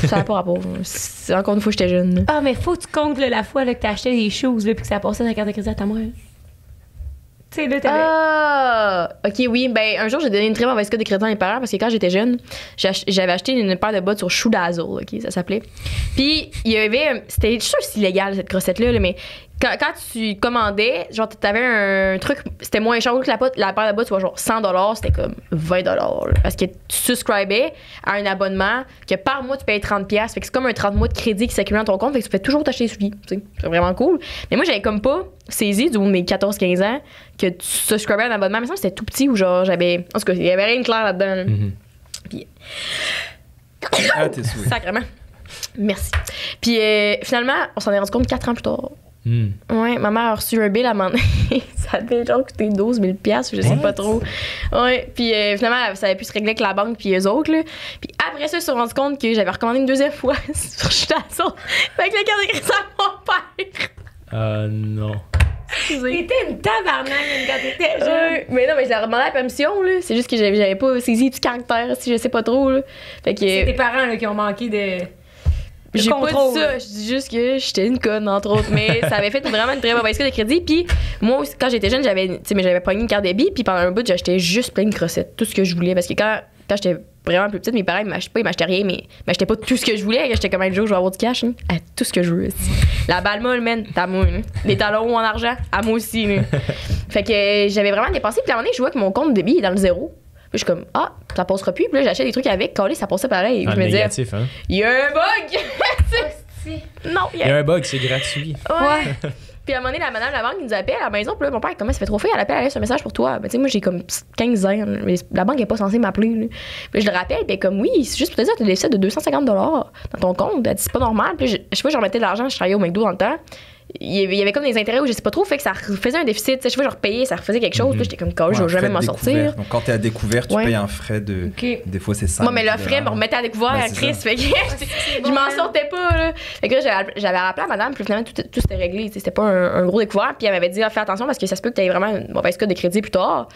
ça n'a pas rapport. C'est encore une fois, j'étais jeune. là. Ah, mais faut que tu comptes là, la fois là, que t'as acheté des choses là, puis que ça a passé ta carte de crédit à ta mère. Tu sais, là. Ah, ok, oui. Ben, un jour, j'ai donné une très mauvaise cote de crédit à mes parents parce que quand j'étais jeune, j'avais acheté une paire de bottes sur Shoe Dazzle, ok, ça s'appelait. Puis, il y avait. C'était, je suis illégal, cette grossette-là, là, mais quand, quand tu commandais, genre, t'avais un truc, c'était moins cher que la, la paire de bottes, soit genre 100 c'était comme 20 là, Parce que tu subscribais à un abonnement que par mois, tu payes 30 pièces Fait que c'est comme un 30 mois de crédit qui s'accumule dans ton compte. Fait que tu fais toujours t'acheter des souliers. tu. C'est vraiment cool. Mais moi, j'avais comme pas saisi, du haut de mes 14-15 ans, que tu subscribais à un abonnement. Mais ça, c'était tout petit ou genre, j'avais. En tout cas, il y avait rien de clair là-dedans. là. Mhm. Ah, t'es souhait. Sacrement. Merci. Puis euh, finalement, on s'en est rendu compte 4 ans plus tard. Mhm. Ouais, ma mère a reçu un bill à un moment donné. ça devait genre coûter 12 000 piastres, je sais pas trop. Ouais, puis euh, finalement, ça avait pu se régler avec la banque puis eux autres, là. Puis après ça, ils se sont rendus compte que j'avais recommandé une deuxième fois sur Chutasson avec la carte de crédit à mon père. Ah non. Excusez. T'étais une tabarnak même quand t'étais jeune. Mais non, mais je l'ai demandé à la permission, là. C'est juste que j'avais j'avais pas saisi du caractère, si je sais pas trop, là. Fait que. C'est tes parents là, qui ont manqué de. J'ai pas dit ça, je dis juste que j'étais une conne, entre autres. Mais ça avait fait vraiment une très mauvaise carte de crédit. Puis moi, aussi, quand j'étais jeune, j'avais tu sais, mais j'avais pogné une carte débit. Puis pendant un bout, j'achetais juste plein de crossettes, tout ce que je voulais. Parce que quand, quand j'étais vraiment plus petite, mes parents, ils m'achetaient pas, ils m'achetaient rien, mais ils m'achetaient pas tout ce que je voulais. J'étais comme un jour, je vais avoir du cash, hein, à tout ce que je veux. aussi. La balle molle, man, t'as moi. hein. Les talons en argent, à moi aussi. là. fait que euh, j'avais vraiment dépensé. Puis à un moment donné, je vois que mon compte débit est dans le zéro. Puis je suis comme, ah, ça passera plus. Puis là, j'achète des trucs avec. Calé, ça passait pareil. En je me disais, hein? il y a un bug! non, il y Il y a a un bug, c'est gratuit. Ouais. Puis à un moment donné, la madame de la banque qui nous appelle à la maison. Puis là, mon père, comment ça fait trop fait? Elle appelle, elle laisse un message pour toi. Ben, tu sais, moi, j'ai comme 15 ans. mais la banque est pas censée m'appeler. Puis je le rappelle. Puis elle est comme, oui, c'est juste pour te dire, tu as des déficit de 250 dans ton compte. Elle dit, c'est pas normal. Puis là, je, je sais pas, je remettais de l'argent. Je travaillais au McDo dans le temps. Il y avait, comme des intérêts où je sais pas trop. Fait que ça refaisait un déficit. Tu sais, je sais pas, je repayais, ça refaisait quelque chose. Là, j'étais comme, quand je vais jamais m'en sortir. Donc, quand t'es à découvert, tu Ouais. payes un frais de. Des fois, c'est ça. Moi, mais le frais me remettait à découvert Ben, à Chris. Fait que je m'en sortais pas, là. Fait que j'avais- rappelé à madame, puis finalement, tout, tout s'était réglé. C'était pas un, un gros découvert. Puis elle m'avait dit, ah, fais attention parce que ça se peut que tu aies vraiment une mauvaise code de crédit plus tard.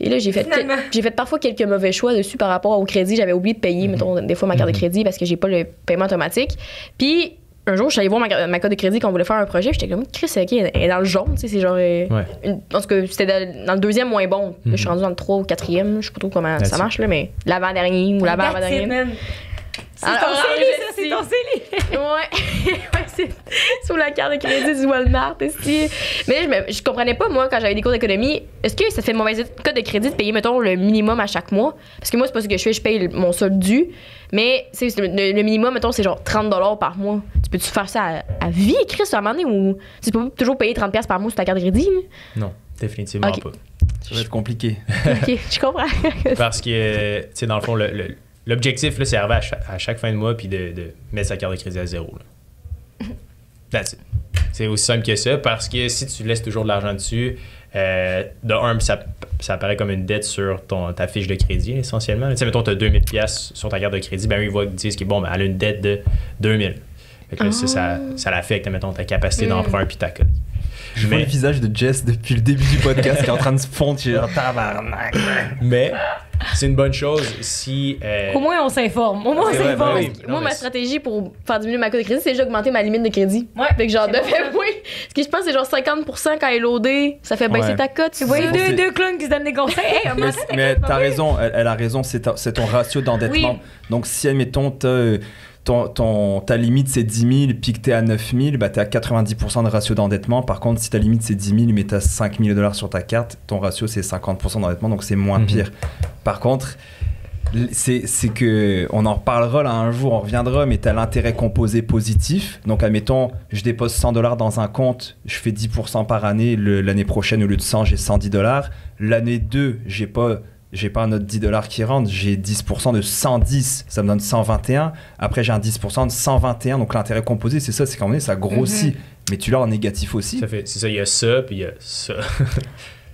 Et là, j'ai fait, j'ai fait parfois quelques mauvais choix dessus par rapport au crédit. J'avais oublié de payer, mettons, des fois ma carte de crédit parce que j'ai pas le paiement automatique. Puis un jour, je suis allée voir ma, ma carte de crédit quand on voulait faire un projet. J'étais comme, Chris, ok, elle est dans le jaune, tu sais, c'est genre. euh, Ouais. une- en tout cas, c'était dans, dans le deuxième moins bon. Là, je suis rendue dans le 3 ou 4e. Je sais pas trop comment That's ça marche, là, mais l'avant-dernier ou l'avant-avant-dernier. C'est ton orange, CELI, ça, c'est ton CELI. Ouais, sous la carte de crédit du Walmart. Mais je, me- je comprenais pas, moi, quand j'avais des cours d'économie, est-ce que ça fait mauvaise code de crédit de payer, mettons, le minimum à chaque mois? Parce que moi, c'est pas ce que je fais, je paye mon solde dû. Mais le, le minimum, mettons, c'est genre 30 par mois. Tu peux-tu faire ça à, à vie, Chris, à un moment donné, ou tu peux pas toujours payer 30 par mois sur ta carte de crédit? Non, définitivement pas. Ça va être compliqué. ok, je comprends. Parce que, tu sais, dans le fond, le- le- l'objectif, là, c'est d'arriver à, à chaque fin de mois puis de, de mettre sa carte de crédit à zéro. là. That's it. C'est aussi simple que ça parce que si tu laisses toujours de l'argent dessus, euh, de un, ça, ça apparaît comme une dette sur ton, ta fiche de crédit essentiellement. Tu sais, mettons, tu as 2000 pièces sur ta carte de crédit, ben eux, ils voient qu'ils disent que bon, ben, elle a une dette de 2000. Fait que là, ça, ça, ça l'affecte, mettons, ta capacité d'emprunt puis ta cote. Je vois Mais- le visage de Jess depuis le début du podcast qui est en train de se fondre. Genre, tabarnak. Mais c'est une bonne chose si. euh, Au moins, on s'informe. Au moins, on s'informe. ben oui. Moi, Non, ma stratégie pour faire diminuer ma cote de crédit, c'est déjà augmenter ma limite de crédit. Ouais. Fait que genre, de fait, ça. oui. Ce qui, je pense, c'est genre 50 quand elle est loadée. Ça fait baisser Ouais. ta cote. Tu vois? deux, deux clowns qui se donnent des conseils. Hey, Mais, mais t'as raison, elle, elle a raison, c'est ton ratio d'endettement. Oui. Donc, si, admettons, t'as, euh, ton, ton- ta limite c'est 10 000 puis que t'es à 9 000, bah, t'es à 90% de ratio d'endettement. Par contre, si ta limite c'est 10 000 mais t'as 5 000 dollars sur ta carte, ton ratio c'est 50% d'endettement, donc c'est moins Mhm. pire. Par contre, C'est que, on en reparlera là un jour, on reviendra, mais tu as l'intérêt composé positif. Donc, admettons, je dépose 100 dollars dans un compte, je fais 10% par année. L'année prochaine, au lieu de 100, j'ai 110 dollars. L'année 2, j'ai pas. J'ai pas un autre 10 dollars qui rentre, j'ai 10% de 110, ça me donne 121. Après, j'ai un 10% de 121. Donc, l'intérêt composé, c'est ça, c'est moment donné, ça grossit. Mais tu l'as en négatif aussi. Ça fait, c'est ça, il y a ça, puis il y a ça.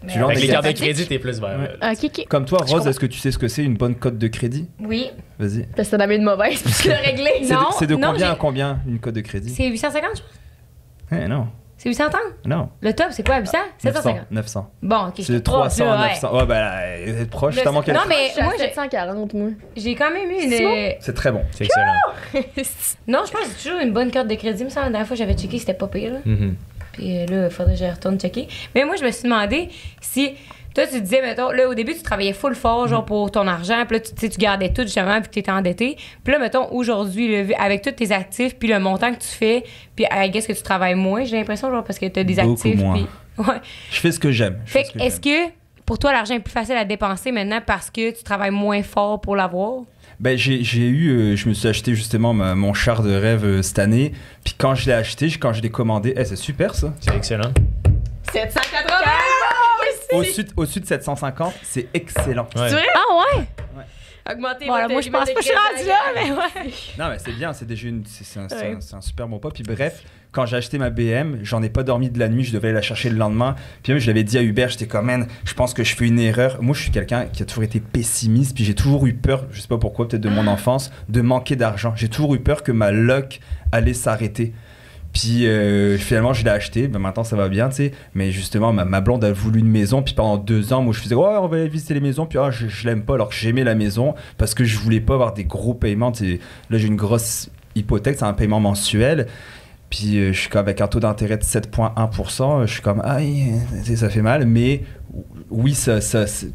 Tu l'as en Avec les cartes de négatif. crédit, t'es plus vers Ouais. là. Ok, ok. Comme toi, Rose, est-ce que tu sais ce que c'est une bonne cote de crédit? Oui. Vas-y. Parce que t'en avais une mauvaise, puis tu l'as réglé. C'est de, Non, c'est de non, combien à combien une cote de crédit? C'est 850, je pense. Eh non, C'est 830? non. Le top, c'est quoi, 800? 900. 750. 900. Bon, ok. C'est de j'étais proche, 300 là, à ouais. 900. Ouais, bah là, vous êtes proche, non, mais moi, j'ai- 740, moi. j'ai quand même eu une. C'est très bon. C'est excellent. Non, je pense que c'est toujours une bonne carte de crédit. Mais ça, la dernière fois, j'avais checké, c'était pas pire. là. Mhm. Puis euh, là, il faudrait que je retourne checker. Mais moi, je me suis demandé si. Toi, tu disais, mettons, là, au début, tu travaillais full fort, genre, pour ton argent. Puis là, tu, tu sais, tu gardais tout, justement, puis tu étais endetté. Puis là, mettons, aujourd'hui, vu- avec tous tes actifs, puis le montant que tu fais, puis I guess que tu travailles moins, j'ai l'impression, genre, parce que tu as des Beaucoup actifs. moins. Puis... Ouais. Je fais ce que j'aime. Fait que, est-ce que pour toi, l'argent est plus facile à dépenser maintenant parce que tu travailles moins fort pour l'avoir? Ben, j'ai, j'ai eu, euh, je me suis acheté justement ma- mon char de rêve euh, cette année. Puis quand je l'ai acheté, quand je l'ai commandé, eh, c'est super ça. C'est excellent. 780! Au-dessus, de- au-dessus de 750, c'est excellent. Ouais. C'est vrai? Ah ouais? Augmenter Voilà, votre moi, je pense pas que je suis de rendue là, mais ouais. Non, mais c'est bien, c'est déjà une, c'est, c'est un, c'est Ouais. un- super bon pas. Puis bref, quand j'ai acheté ma BM, j'en ai pas dormi de la nuit, je devais aller la chercher le lendemain. Puis même, je l'avais dit à Hubert, j'étais comme, man, je pense que je fais une erreur. Moi, je suis quelqu'un qui a toujours été pessimiste, puis j'ai toujours eu peur, je sais pas pourquoi, peut-être de mon enfance, de manquer d'argent. J'ai toujours eu peur que ma luck allait s'arrêter. Puis euh, finalement, je l'ai acheté. Ben, maintenant, ça va bien, tu sais. Mais justement, ma, blonde a voulu une maison. Puis pendant deux ans, moi, je faisais, ouais, on va aller visiter les maisons. Puis ah, je, je l'aime pas, alors que j'aimais la maison parce que je voulais pas avoir des gros paiements. Là, j'ai une grosse hypothèque, c'est un paiement mensuel. Puis euh, je suis comme avec un taux d'intérêt de 7,1%. Je suis comme, aïe, ça fait mal. Mais oui, ça,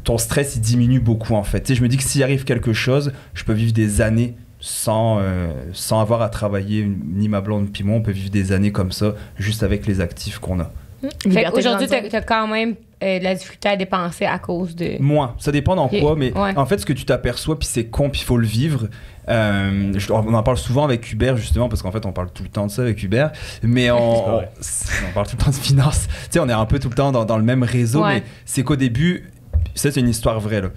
ton stress, diminue beaucoup en fait. Tu sais, je me dis que s'il arrive quelque chose, je peux vivre des années sans, euh, sans avoir à travailler, ni ma blonde, puis moi, on peut vivre des années comme ça, juste avec les actifs qu'on a. Financière. tu as quand même euh, de la difficulté à dépenser à cause de. Moins, ça dépend dans Ok, quoi, mais ouais. en fait, ce que tu t'aperçois, puis c'est con, puis il faut le vivre. euh, je- on en parle souvent avec Hubert, justement, parce qu'en fait, on parle tout le temps de ça avec Hubert, mais on, on parle tout le temps de finance. Tu sais, on est un peu tout le temps dans, dans le même réseau, Ouais. mais c'est qu'au début, ça, c'est une histoire vraie, là.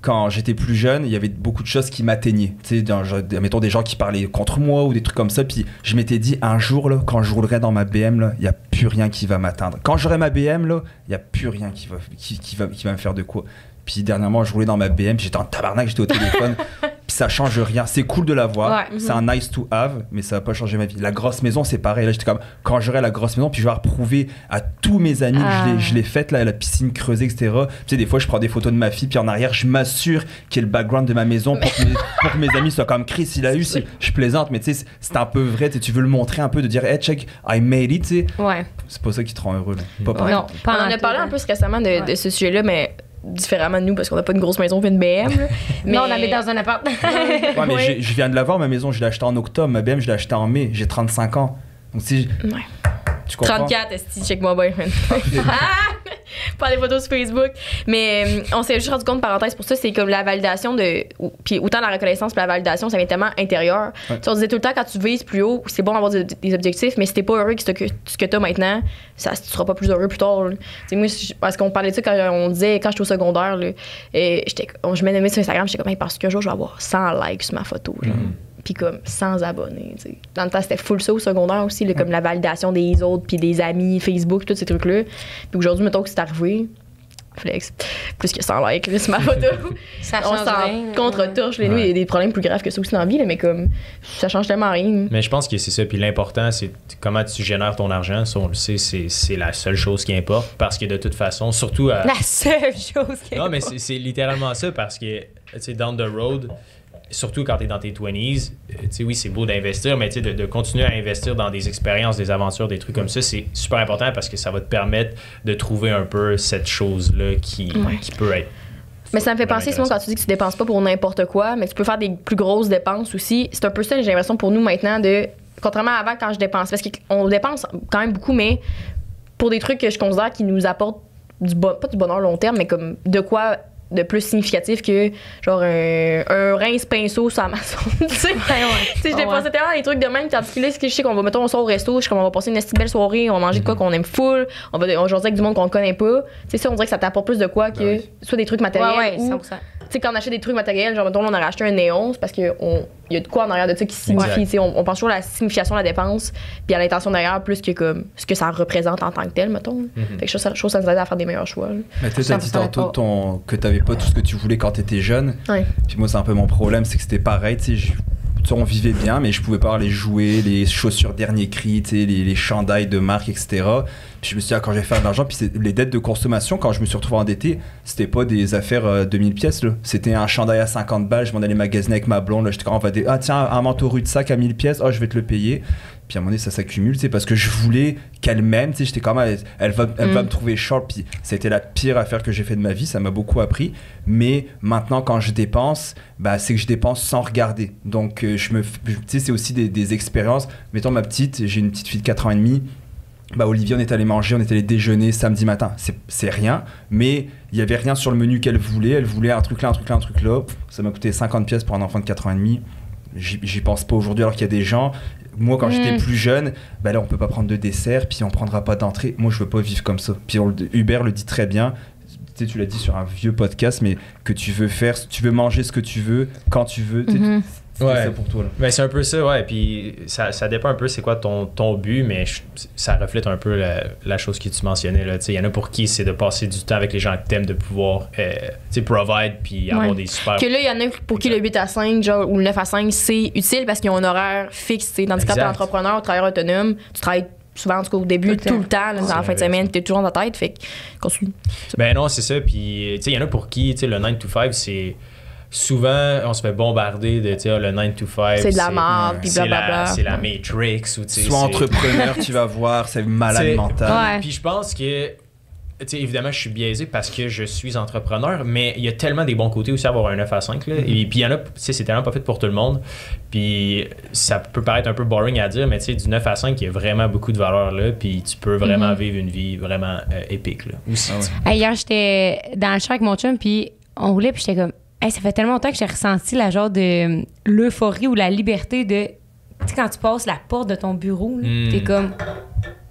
Quand j'étais plus jeune, il y avait beaucoup de choses qui m'atteignaient. Tu sais, mettons des gens qui parlaient contre moi ou des trucs comme ça. Puis je m'étais dit, un jour, là, quand je roulerai dans ma BM, il n'y a plus rien qui va m'atteindre. Quand j'aurai ma BM, il n'y a plus rien qui va, qui, va, me faire de quoi. Puis dernièrement, je roulais dans ma BM, j'étais en tabarnak, j'étais au téléphone. puis ça change rien. C'est cool de l'avoir. Ouais. C'est un nice to have, mais ça va pas changer ma vie. La grosse maison, c'est pareil. Là, j'étais comme, quand j'aurai la grosse maison, puis je vais reprouver à tous mes amis que je l'ai- Ah. je l'ai faite, là, la piscine creusée, etc. Tu sais, des fois, je prends des photos de ma fille, puis en arrière, je m'assure qu'il y ait le background de ma maison pour, que mes, pour que mes amis soient comme Chris, il a eu. Je plaisante, mais tu sais, c'est- un peu vrai. Tu veux le montrer un peu, de dire, hey, check, I made it, tu sais. Ouais. C'est pas ça qui te rend heureux, là. Pas pareil. Non, On pas en en a parlé un peu récemment de, Ouais. de ce sujet-là, mais différemment de nous parce qu'on n'a pas une grosse maison, on fait une BM. mais Non, on habite dans un appart. Ouais, mais je viens de l'avoir, ma maison, je l'ai achetée en octobre. Ma BM, je l'ai achetée en mai. J'ai 35 ans. Donc, si. Ouais. Tu comprends? 34, esti, check-moi bien. man. Pas des photos sur Facebook. Mais euh, on s'est juste rendu compte, parenthèse pour ça, c'est comme la validation de. Puis autant la reconnaissance que la validation, ça vient tellement intérieur. Ouais. Tu sais, on disait tout le temps, quand tu vises plus haut, c'est bon d'avoir des, des objectifs, mais si t'es pas heureux que, ce que t'as maintenant, ça, tu seras pas plus heureux plus tard. moi, parce qu'on parlait de ça quand on disait, quand j'étais au secondaire, là, et je m'aimais sur Instagram, j'étais comme, Hey, parce qu'un jour, je vais avoir 100 likes sur ma photo. genre. Puis comme 100 abonnés. Dans le temps, c'était full ça au secondaire aussi, là, comme la validation des autres, puis des amis, Facebook, tous ces trucs-là. Puis aujourd'hui, mettons que c'est arrivé, flex, plus que 100 likes ma photo. Ça On change s'en rien. contre-torche. Nous, il y a des problèmes plus graves que ça aussi dans la vie, là, mais comme ça change tellement rien. Mais je pense que c'est ça. Puis l'important, c'est comment tu génères ton argent. Ça, on le sait, c'est, c'est la seule chose qui importe. Parce que de toute façon, surtout à. La seule chose qui Non, mais c'est, c'est littéralement ça. Parce que, tu sais, down the road, surtout quand tu es dans tes 20s, euh, tu sais, oui, c'est beau d'investir, mais tu sais, de, de continuer à investir dans des expériences, des aventures, des trucs comme ça, c'est super important parce que ça va te permettre de trouver un peu cette chose-là qui, Ouais. qui peut être. Mais ça me fait penser, Simon, quand tu dis que tu dépenses pas pour n'importe quoi, mais tu peux faire des plus grosses dépenses aussi. C'est un peu ça, j'ai l'impression, pour nous maintenant, de. Contrairement à avant, quand je dépense. Parce qu'on dépense quand même beaucoup, mais pour des trucs que je considère qui nous apportent du bon, pas du bonheur long terme, mais comme de quoi de plus significatif que genre un, un rince pinceau sur Amazon. tu sais, je Ouais. dépensais tellement des trucs de même. Tandis que là, ce que je sais qu'on va, mettons, on sort au resto, je suis comme, on va passer une belle soirée, on va manger de quoi qu'on aime full, on va on jaser avec du monde qu'on connaît pas. Tu sais, ça, on dirait que ça t'apporte plus de quoi que Ben oui. soit des trucs matériels. Ouais, ouais, ou, 100%. Tu sais, quand on achète des trucs matériels, genre, mettons, on a racheté un néon, c'est parce qu'il y a de quoi en arrière de ça qui signifie. Exact. Tu sais, On, on pense toujours à la signification de la dépense, puis à l'intention derrière, plus que comme ce que ça représente en tant que tel, mettons. Fait que je trouve ça, je trouve ça nous aide à faire des meilleurs choix. là. Mais tu sais, t'as dit 100% tantôt ton, que t'avais pas tout ce que tu voulais quand t'étais jeune. Ouais. Puis moi, c'est un peu mon problème, c'est que c'était pareil, tu sais, on vivait bien, mais je pouvais pas les jouets, les chaussures dernier cri, les, les chandails de marque, etc. Puis je me suis dit, ah, quand je vais faire de l'argent, puis les dettes de consommation, quand je me suis retrouvé endetté, c'était pas des affaires euh, 2000 pièces. C'était un chandail à 50 balles, je m'en allais magasiner avec ma blonde, j'étais comme, on va ah tiens, un manteau rue de sac à 1000 pièces, oh, je vais te le payer. Puis à un moment donné, ça s'accumule, tu sais, parce que je voulais qu'elle m'aime, tu sais, j'étais comme, elle, elle va, elle va Mm. me trouver short, puis ça a été la pire affaire que j'ai fait de ma vie, ça m'a beaucoup appris. Mais maintenant, quand je dépense, bah, c'est que je dépense sans regarder. Donc, euh, je me, tu sais, c'est aussi des, des expériences. Mettons ma petite, j'ai une petite fille de 4 ans et demi. Bah, Olivier, on est allé manger, on est allé déjeuner samedi matin. C'est c'est rien, mais il y avait rien sur le menu qu'elle voulait. Elle voulait un truc là, un truc là, un truc là. Ça m'a coûté 50 pièces pour un enfant de 4 ans et demi. J'y pense pas aujourd'hui alors qu'il y a des gens. Moi, quand j'étais Mm. plus jeune, bah là, on peut pas prendre de dessert, puis on prendra pas d'entrée. Moi, je veux pas vivre comme ça. Puis on Hubert le dit très bien. Tu sais, tu l'as dit sur un vieux podcast, mais que tu veux faire, tu veux manger ce que tu veux, quand tu veux. Tu sais, Mhm. C'était Ouais. ça pour toi. Là. Ben, c'est un peu ça, ouais. Puis ça, ça dépend un peu c'est quoi ton, ton but, mais je- ça reflète un peu la, la chose que tu mentionnais. là. Tu sais, Il y en a pour qui c'est de passer du temps avec les gens que t'aimes, de pouvoir euh, tu sais, provide puis avoir Ouais. des super. Que là, il y en a pour qui le 8 à 5 genre, ou le 9 à 5, c'est utile parce qu'ils ont un horaire fixe. tu sais. Tandis que quand t'es entrepreneur ou travailleur autonome, tu travailles souvent, en tout cas au début, Tout le tout le temps, là, C'est fin de semaine, t'es toujours dans ta tête. Fait que, continue. Ben non, c'est ça. Puis tu sais, il y en a pour qui tu sais, le 9 to 5, c'est. Souvent, on se fait bombarder de tu sais, ah, le 9 to 5. C'est de la merde, puis c'est la, blablabla. c'est la Matrix. Ou, tu sais, Sois entrepreneur, tu vas voir, c'est malade mental. Ouais. Puis je pense que, tu sais, évidemment, je suis biaisé parce que je suis entrepreneur, mais il y a tellement des bons côtés aussi à avoir un 9 à 5. Là. Et puis il y en a, tu sais, c'est tellement pas fait pour tout le monde. Puis ça peut paraître un peu boring à dire, mais tu sais, du 9 à 5, il y a vraiment beaucoup de valeur là. Puis tu peux vraiment vivre une vie vraiment euh, épique. Là. Aussi, Ah ouais. hier, j'étais dans le char avec mon chum, puis on roulait, puis j'étais comme, hey, ça fait tellement longtemps que j'ai ressenti la genre de l'euphorie ou la liberté de, tu sais, quand tu passes la porte de ton bureau, Mm. t'es comme,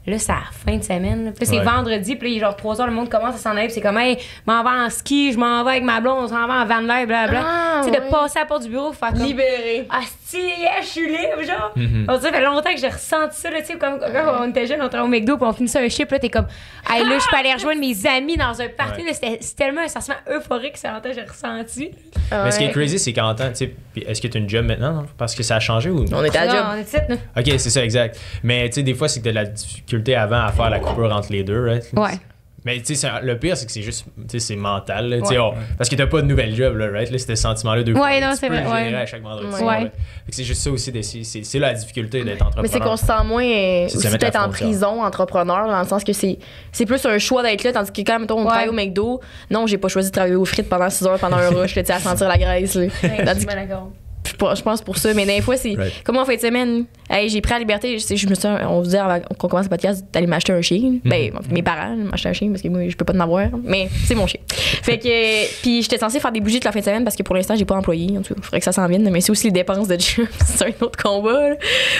là, c'est la fin de semaine, là. Puis là, c'est Ouais. vendredi, puis là, il est genre 3 heures, le monde commence à s'en aller, puis c'est comme, hey, je m'en vais en ski, je m'en vais avec ma blonde, on s'en va en van life, blablabla. Ah, tu sais, de passer à la porte du bureau, faire comme, Libéré. ah, si, yeah, je suis libre, genre. Mhm. On dirait, ça fait longtemps que j'ai ressenti ça, là, tu sais, comme quand on était jeune, on travaillait au McDo, puis on finissait un chip, là, t'es comme, hey, là, je peux aller rejoindre mes amis dans un party, Ouais. c'est tellement un sentiment euphorique, c'est longtemps que j'ai ressenti. Mais ce qui est crazy, c'est qu'en temps, tu sais, puis est-ce que tu as une job maintenant? non? Parce que ça a changé ou. On était à la Non, job. on est. Ok, c'est ça, exact. Mais tu sais, des fois, c'est que t'as de la difficulté avant à faire la coupure entre les deux, right? Ouais. Mais tu sais, le pire, c'est que c'est juste, tu sais, c'est mental, là, tu sais, Ouais. on- parce que t'as pas de nouvelle job, là, right? Là, c'était ce sentiment-là de Ouais, non, c'est vrai, ouais. à chaque vendredi. Ouais. Ouais. c'est juste ça aussi, c'est c'est la difficulté d'être entrepreneur. Mais c'est qu'on se sent moins peut-être en prison, entrepreneur, dans le sens que c'est c'est plus un choix d'être là, tandis que quand mettons, on Ouais. travaille au McDo, non, j'ai pas choisi de travailler aux frites pendant 6 heures pendant un rush, tu sais, à sentir la graisse. Là. Tandis que d'accord. Je pense- pour ça, mais des fois, c'est Right. comme en fin de semaine, hey, j'ai pris la liberté, je, me suis, on se dit avant qu'on commence le podcast d'aller m'acheter un chien. Ben, mes parents m'achetaient un chien parce que moi, je peux pas en avoir, mais c'est mon chien. fait que, puis j'étais censée faire des bougies toute la fin de semaine parce que pour l'instant, j'ai pas employé. En tout cas, il faudrait que ça s'en vienne, mais c'est aussi les dépenses de job. c'est un autre combat, là,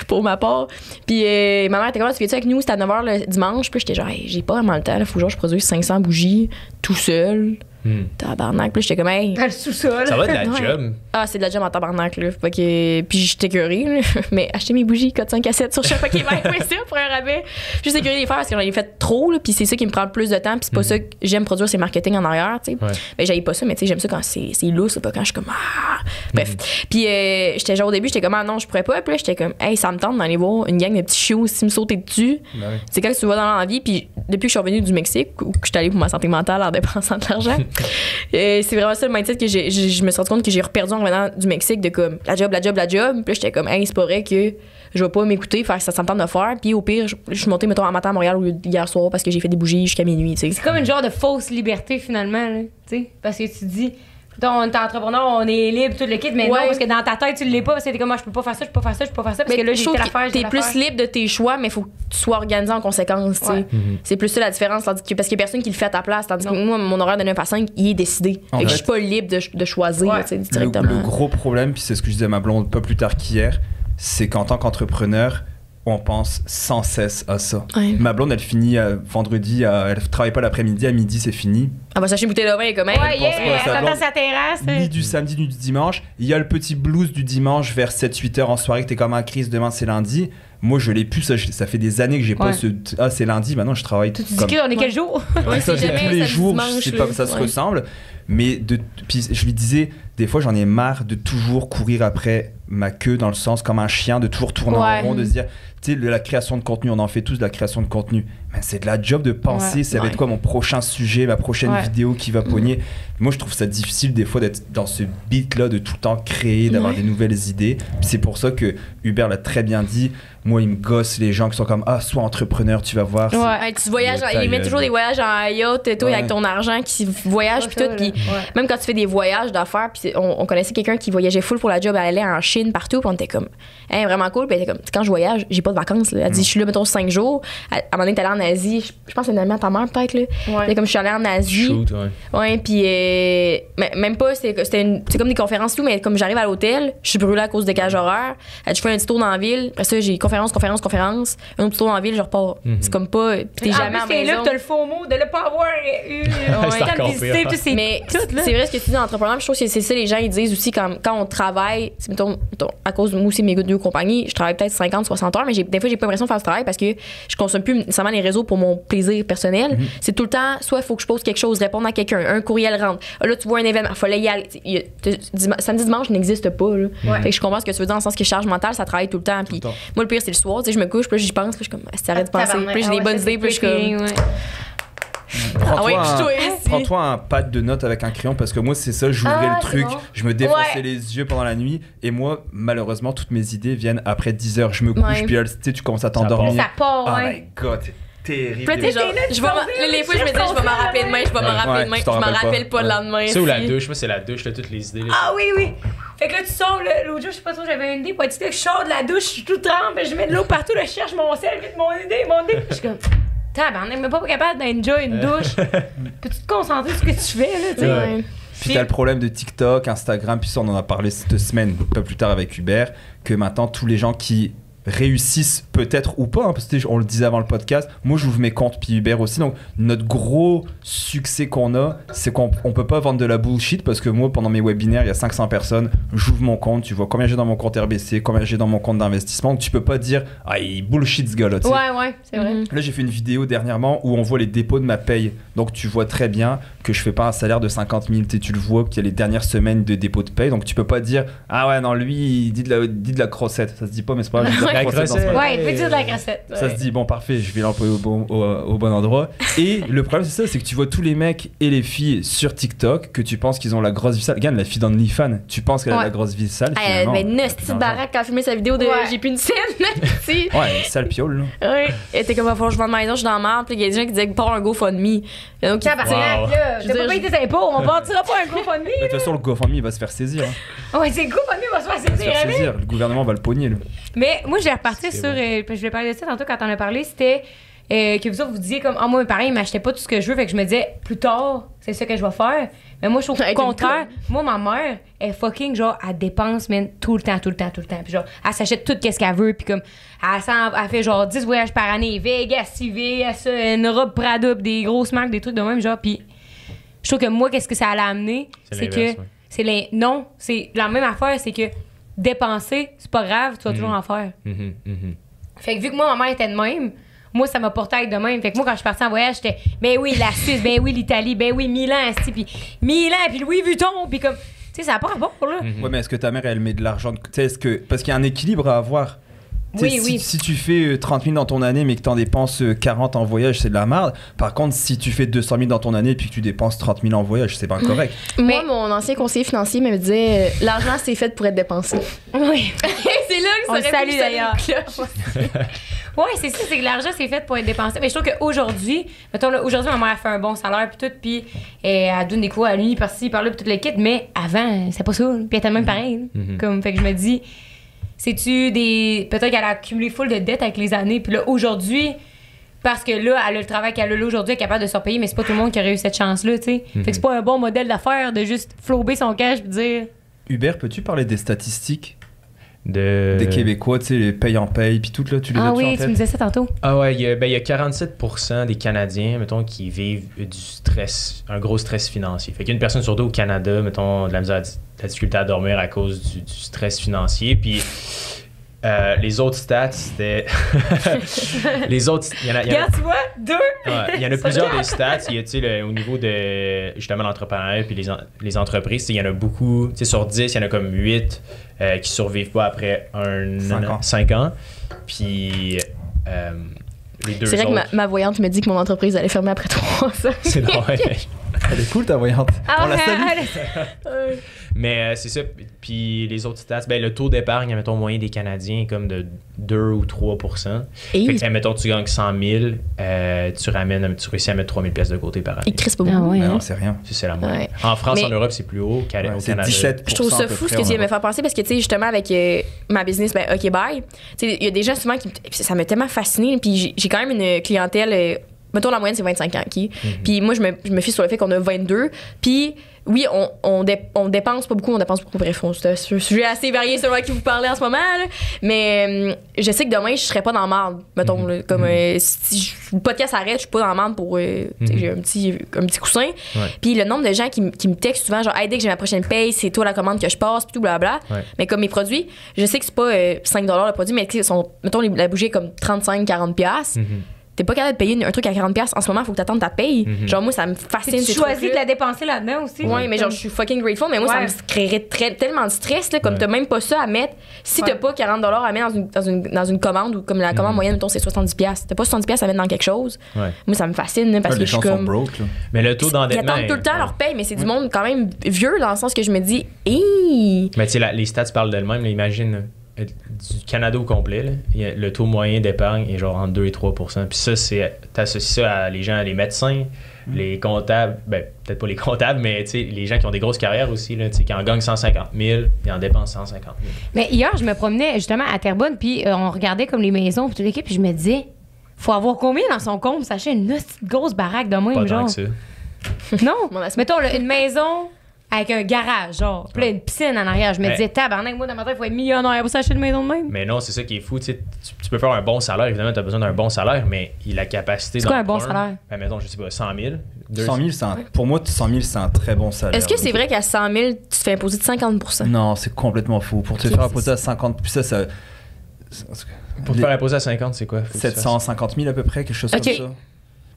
pour ma part. Puis euh, ma mère était comme, tu avec nous? C'était à 9h le dimanche. Puis j'étais genre, Hey, j'ai pas vraiment le temps, il faut que genre, je produise 500 bougies tout seul. Hmm. Tabarnak. Puis j'étais comme, hey, Dans le sous-sol. Ça va être la Ouais. job. ah, c'est de la job en tabarnak, là. Fait que, puis j'étais curée. Mais acheter mes bougies, code 5 à 7 sur chapeauquebec.ca pour un rabais. Puis j'étais curée de les faire parce que j'en ai fait trop, là. Puis c'est ça qui me prend le plus de temps. Puis c'est pas ça que j'aime produire, c'est marketing en arrière, tu sais. Ouais. Ben, j'aille pas ça, mais tu sais, j'aime ça quand c'est, lousse, c'est pas quand je suis comme, ah. Bref. Puis euh, j'étais genre au début, j'étais comme, ah non, je pourrais pas. Puis là, j'étais comme, hey, ça me tente d'aller voir une gang de petits chiots aussi me sauter dessus. Ben. C'est quand tu vas dans l'envie, puis depuis que je suis revenue du Mexique, ou que je suis allée pour ma santé mentale en dépensant de l'argent, euh, c'est vraiment ça le mindset que j'ai, je me suis rendu compte que j'ai reperdu en revenant du Mexique de comme la job, la job, la job. Puis j'étais comme, hey, c'est pas vrai que je vais pas m'écouter, faire ça, ça de faire. Puis au pire, je, suis montée, mettons, en matin à Montréal hier soir parce que j'ai fait des bougies jusqu'à minuit. C'est comme une genre de fausse liberté finalement, là, parce que tu dis, Donc, on est entrepreneur, on est libre, tout le kit, mais Ouais. non, parce que dans ta tête, tu l'es pas, parce que t'es comme, moi, je peux pas faire ça, je peux pas faire ça, je peux pas faire ça, parce Mais que là, j'ai telle affaire, T'es plus libre de tes choix, mais il faut que tu sois organisé en conséquence. tu sais. Ouais. C'est plus ça la différence. Tandis que, parce qu'il y a personne qui le fait à ta place. Tandis que moi, mon horaire de 9 à 5, il est décidé. En Fait que je suis pas libre de, de choisir Ouais. tu sais, Le, directement. le gros problème, puis c'est ce que je disais à ma blonde pas plus tard qu'hier, c'est qu'en tant qu'entrepreneur, on pense sans cesse à ça. Ouais. Ma blonde, elle finit euh, vendredi, à- elle travaille pas l'après-midi, à midi, c'est fini. Ah, bah, s'acheter une bouteille de vin, et comme, hey, Ouais, pas yeah, elle blonde. attend sa terrasse. euh. Ni du samedi, ni du dimanche. Il y a le petit blues du dimanche vers 7-8 heures en soirée que t'es comme un crise, demain c'est lundi. Moi, je l'ai plus, ça, ça fait des années que j'ai pas Ouais. ce. Ah, c'est lundi, maintenant je travaille Tu te dis qu'on est quel jour? Ouais, ça, c'est tous les jours, je sais pas, ça se ressemble. Mais de, puis je lui disais, des fois j'en ai marre de toujours courir après ma queue dans le sens comme un chien, de toujours tourner Ouais. en rond, de se dire, tu sais, de la création de contenu, on en fait tous de la création de contenu. Mais c'est de la job de penser, Ouais. ça va Ouais. être quoi mon prochain sujet, ma prochaine Ouais. vidéo qui va pogner. Moi je trouve ça difficile des fois d'être dans ce beat là, de tout le temps créer, d'avoir Ouais. des nouvelles idées. C'est pour ça que Hubert l'a très bien dit. Moi, il me gosse les gens qui sont comme, ah, sois entrepreneur, tu vas voir. Ouais. Ouais, tu voyages, mettent gueule. toujours des voyages en yacht, toi, Ouais. avec ton argent, qui voyage, puis tout. Puis même quand tu fais des voyages d'affaires, puis c'est- on, on connaissait quelqu'un qui voyageait full pour la job, elle allait en Chine, partout, puis on était comme, hein, vraiment cool. Puis elle était comme, quand je voyage, j'ai pas de vacances. là. Elle dit, je suis là, mettons, 5 jours. À à un moment donné, t'es allée en Asie, je, pense que c'est une amie à ta mère, peut-être, là. Elle est comme, je suis allée en Asie. Shoot, ouais. Ouais, puis euh, mais- même pas, c'était c'était une- c'est comme des conférences et tout, mais comme j'arrive à l'hôtel, je suis brûlée à cause des décalage horaire. Elle dit, je fais un petit tour dans la ville. Après ça, j'ai conférence, conférence, conférence. Un autre petit tour dans la ville, je repars. C'est comme pas. Puis t'es jamais en t'es là, t'as le faux mot de ne pas avoir eu. C'est tout, c'est c'est vrai ce que tu dis d'entrepreneur, puis je trouve que c'est ça les gens ils disent aussi quand, quand on travaille, c'est, mettons, mettons, à cause de moi aussi mes deux compagnies, je travaille peut-être 50 60 heures mais des fois j'ai pas l'impression de faire ce travail parce que je consomme plus nécessairement les réseaux pour mon plaisir personnel. C'est tout le temps soit il faut que je pose quelque chose, répondre à quelqu'un, un courriel rentre. Ah, Là tu vois un événement, fallait y aller. Samedi dimanche n'existe pas là. Fait que je comprends ce que tu veux dire dans le sens que charge mentale, ça travaille tout le temps puis moi le pire c'est le soir, tu sais je me couche, puis j'y pense, puis je suis comme ah, arrête de penser, Tabarnak. puis j'ai Ah des bonnes ça, idées, puis je suis comme. Prends-toi Ah ouais, un- prends-toi un pad de notes avec un crayon parce que moi c'est ça, j'ouvrais Ah, le truc, bon. je me défonçais Ouais. les yeux pendant la nuit et moi malheureusement toutes mes idées viennent après 10 heures, je me couche Ouais. puis là, tu sais tu commences à t'endormir. Ça part, Oh ouais. my god, c'est terrible. Tu je vais les fois, je me dis, je vais m'en rappeler demain, je vais m'en rappeler demain, tu je m'en rappelles pas. rappelle pas le lendemain. Ça ou la douche, moi c'est la douche, là, toutes les idées. Là, Ah oui, oui. Fait que là, tu sors, le- l'autre jour, je sais pas trop, j'avais une idée. Sais, je sors de la douche, je suis tout trempe, je mets de l'eau partout, là, je cherche mon sel, vite, mon idée, mon idée. Je suis comme, tabarnak, même pas capable d'enjoy une douche. Peux-tu te concentrer sur ce que tu fais, là, tu sais? Ouais. Puis t'as le problème de TikTok, Instagram, puis ça on en a parlé cette semaine, pas plus tard avec Hubert, que maintenant tous les gens qui réussissent peut-être ou pas, hein, parce que on le disait avant le podcast, moi j'ouvre mes comptes, puis Hubert aussi, donc notre gros succès qu'on a, c'est qu'on on peut pas vendre de la bullshit, parce que moi pendant mes webinaires, il y a 500 personnes, j'ouvre mon compte, tu vois combien j'ai dans mon compte RBC, combien j'ai dans mon compte d'investissement, donc tu peux pas dire, ah il bullshit ce gars-là. Ouais, ouais, c'est vrai. Là, j'ai fait une vidéo dernièrement où on voit les dépôts de ma paye. Donc, tu vois très bien que je fais pas un salaire de 50 000. Tu le vois qu'il y a les dernières semaines de dépôt de paye. Donc, tu peux pas dire Ah ouais, non, lui, il dit de la, dit de la crossette. Ça se dit pas, mais c'est pas grave. Je La dans. Ouais, il peut dire de la grassette. Ça se dit, bon, parfait, je vais l'employer au bon, au, au bon endroit. Et le problème, c'est ça c'est que tu vois tous les mecs et les filles sur TikTok que tu penses qu'ils ont la grosse vie sale. Regarde, la fille d'OnlyFans, tu penses qu'elle a Ouais. la grosse vie sale. Elle finalement, avait une a petite baraque quand elle filmé sa vidéo de Ouais. J'ai plus une scène. Ouais, sale piole, là. Ouais. Elle était comme, il faut que je vende ma maison, je suis dans la merde. Puis il y a des gens qui disaient, pas un GoFundMe. Donc, Wow. là. Je T'as veux pas payé tes impôts, on partira pas un GoFundMe. De toute façon, le GoFundMe, il va se faire saisir. hein. Ouais, c'est le GoFundMe va se faire va saisir. faire saisir. Le gouvernement va le pogner, là. Mais moi, j'ai reparti sur. euh, je vais parler de ça tantôt quand on a parlé. C'était euh, que vous autres, vous disiez comme. Ah, moi, pareil, ils m'achetaient pas tout ce que je veux. Fait que je me disais, plus tard, c'est ça que je vais faire. Mais moi, je trouve au contraire. Moi, ma mère, elle fucking, genre, elle dépense, man, tout le temps, tout le temps, tout le temps. Puis genre, elle s'achète tout ce qu'elle veut. Puis comme, elle, s'en- elle fait genre 10 voyages par année. Vegas, ça, une robe Prada, des grosses marques, des trucs de même, genre. Puis je trouve que moi, qu'est-ce que ça allait amener? C'est que. ouais. C'est les. Non, c'est la même affaire, c'est que dépenser, c'est pas grave, tu vas toujours en faire. Mhm, mhm. Fait que vu que moi, ma mère était de même, moi, ça m'a porté à être de même. Fait que moi, quand je suis partie en voyage, j'étais, ben oui, la Suisse, ben oui, l'Italie, ben oui, Milan, puis Milan, puis Louis Vuitton, puis comme, tu sais, ça n'a pas rapport, là. Ouais, mais est-ce que ta mère, elle met de l'argent de... tu sais, est-ce que... Parce qu'il y a un équilibre à avoir. Oui, si, oui. si tu fais euh, 30 000 dans ton année, mais que tu en dépenses euh, 40 en voyage, c'est de la merde. Par contre, si tu fais 200 000 dans ton année, puis que tu dépenses 30 000 en voyage, c'est pas correct. Moi, Mais- mon ancien conseiller financier me disait, euh, l'argent, c'est fait pour être dépensé. Oui. c'est là que On ça salue, d'ailleurs. Ouais, c'est ça, c'est que l'argent, c'est fait pour être dépensé. Mais je trouve qu'aujourd'hui, mettons, là, aujourd'hui, ma mère a fait un bon salaire, puis tout, puis euh, elle donne des cours à l'uni, par-ci, par-là, puis toute l'équipe, mais avant, c'est pas ça. Puis elle était même pareil. Mhm. Comme, fait que je me dis, c'est-tu des. Peut-être qu'elle a accumulé full de dettes avec les années, puis là, aujourd'hui, parce que là, elle a le travail qu'elle a là aujourd'hui, elle est capable de se repayer, mais c'est pas tout le monde qui aurait eu cette chance-là, tu sais. Fait que c'est pas un bon modèle d'affaires de juste flober son cash, puis dire. Hubert, peux-tu parler des statistiques De... des Québécois, tu sais, les paye en paye, puis tout là, tu les Ah oui, tu me disais ça tantôt. Ah ouais, il y, a, ben, il y a 47% des Canadiens, mettons, qui vivent du stress, un gros stress financier. Fait qu'il y a une personne sur deux au Canada, mettons, de la, misère à- de la difficulté à dormir à cause du, du stress financier. Puis euh, les autres stats, c'était... les autres... Il y en a, il y en a- Regarde, tu vois, deux. Ouais, il y en a plusieurs des stats. Il y a, tu sais, le- au niveau de justement l'entrepreneuriat puis les, en- les entreprises, tu sais, il y en a beaucoup. Tu sais, sur 10, il y en a comme 8 euh, qui survivent pas après un Cinq an- ans. cinq ans. Puis euh, les deux C'est vrai que ma, voyante me dit que mon entreprise allait fermer après trois ans. C'est drôle. Elle est cool ta voyante. Ah, On la ouais, salue. elle- Mais euh, c'est ça. Puis les autres stats, ben, le taux d'épargne, mettons, moyen des Canadiens est comme de 2 ou 3 Et? Fait que, mettons, tu gagnes 100 000, euh, tu ramènes, tu réussis à mettre 3 000 pièces de côté par année. il crisse pas Ah beaucoup. ouais, Mais hein? non, c'est rien. C'est la moyenne. Ouais. En France, Mais- en Europe, c'est plus haut qu'au Ouais, Canada. 17 Je trouve ça fou ce que tu en viens de me faire penser parce que, tu sais, justement, avec euh, ma business, ben, OK, bye. Tu sais, il y a des gens souvent qui. Ça m'a tellement fasciné. Puis j'ai- j'ai quand même une clientèle. Mettons, la moyenne, c'est 25 ans. OK? Puis moi, je me, je me fie sur le fait qu'on a 22. Puis oui, on, on, dé- on dépense pas beaucoup, on dépense beaucoup. Bref, on- c'est un sujet assez varié selon à qui vous parlez en ce moment. là. Mais euh, je sais que demain, je serais pas dans marde. Mettons, là, comme euh, si je- le podcast arrête, je suis pas dans marde pour. euh, Mhm. J'ai un petit, un petit coussin. Puis le nombre de gens qui, qui me textent souvent, genre, hey, dès que j'ai ma prochaine paye, c'est toi la commande que je passe, puis tout, blablabla. Ouais. Mais comme mes produits, je sais que c'est pas euh, 5 le produit, mais sont, mettons, les- la bougie est comme 35-40$. piastres. Mhm. T'es pas capable de payer un truc à 40$ piastres. en ce moment, il faut que t'attendes ta paye. Mhm. Genre, moi, ça me fascine. Tu choisis de la dépenser là-dedans aussi. Ouais, mais genre, je suis fucking grateful, mais moi, Ouais. ça me créerait très- tellement de stress, là, comme Ouais. t'as même pas ça à mettre. Si t'as pas 40 à mettre dans une, dans, une, dans une commande, ou comme la commande Mhm. moyenne, mettons, c'est 70$, piastres. t'as pas 70$ piastres à mettre dans quelque chose. Ouais. Moi, ça me fascine, là, parce Ouais, que les je suis gens sont comme. broke là. Mais le taux Ils d'endettement. attendent tout le temps leur paye, mais c'est du monde quand même vieux dans le sens que je me dis! Mais tu sais, les stats parlent d'elles-mêmes. là. Imagine du Canada au complet, là, il y a- le taux moyen d'épargne est genre entre 2 et 3 Puis ça, c'est t'associes ça à les gens, les médecins, Mm. les comptables, ben, peut-être pas les comptables, mais tu sais, les gens qui ont des grosses carrières aussi, là, tu sais, qui en gagnent 150 000, ils en dépensent 150 000. Mais hier, je me promenais justement à Terrebonne, puis euh, on regardait comme les maisons, puis toute l'équipe, puis je me disais, faut avoir combien dans son compte, pour s'acheter une grosse baraque de Pas tant genre? que ça. Non, mettons là, une maison avec un garage, genre, puis là, une piscine en arrière. Je me disais, tabarnak, moi, dans ma tête, il faut être millionnaire pour s'acheter une maison de même. Mais non, c'est ça qui est fou. Tu, sais, tu, tu peux faire un bon salaire, évidemment, tu as besoin d'un bon salaire, mais il a la capacité C'est quoi un bon salaire? Ben, mettons, je sais pas, 100 000. 100 000, c'est un- pour moi, 100 000, c'est un très bon salaire. Est-ce que c'est vrai qu'à 100 000, tu te fais imposer de 50% Non, c'est complètement faux. Pour te faire imposer à 50, puis ça, ça. Pour te faire imposer à 50, c'est quoi? Faut que tu fasses- 750 000 à peu près, quelque chose comme ça.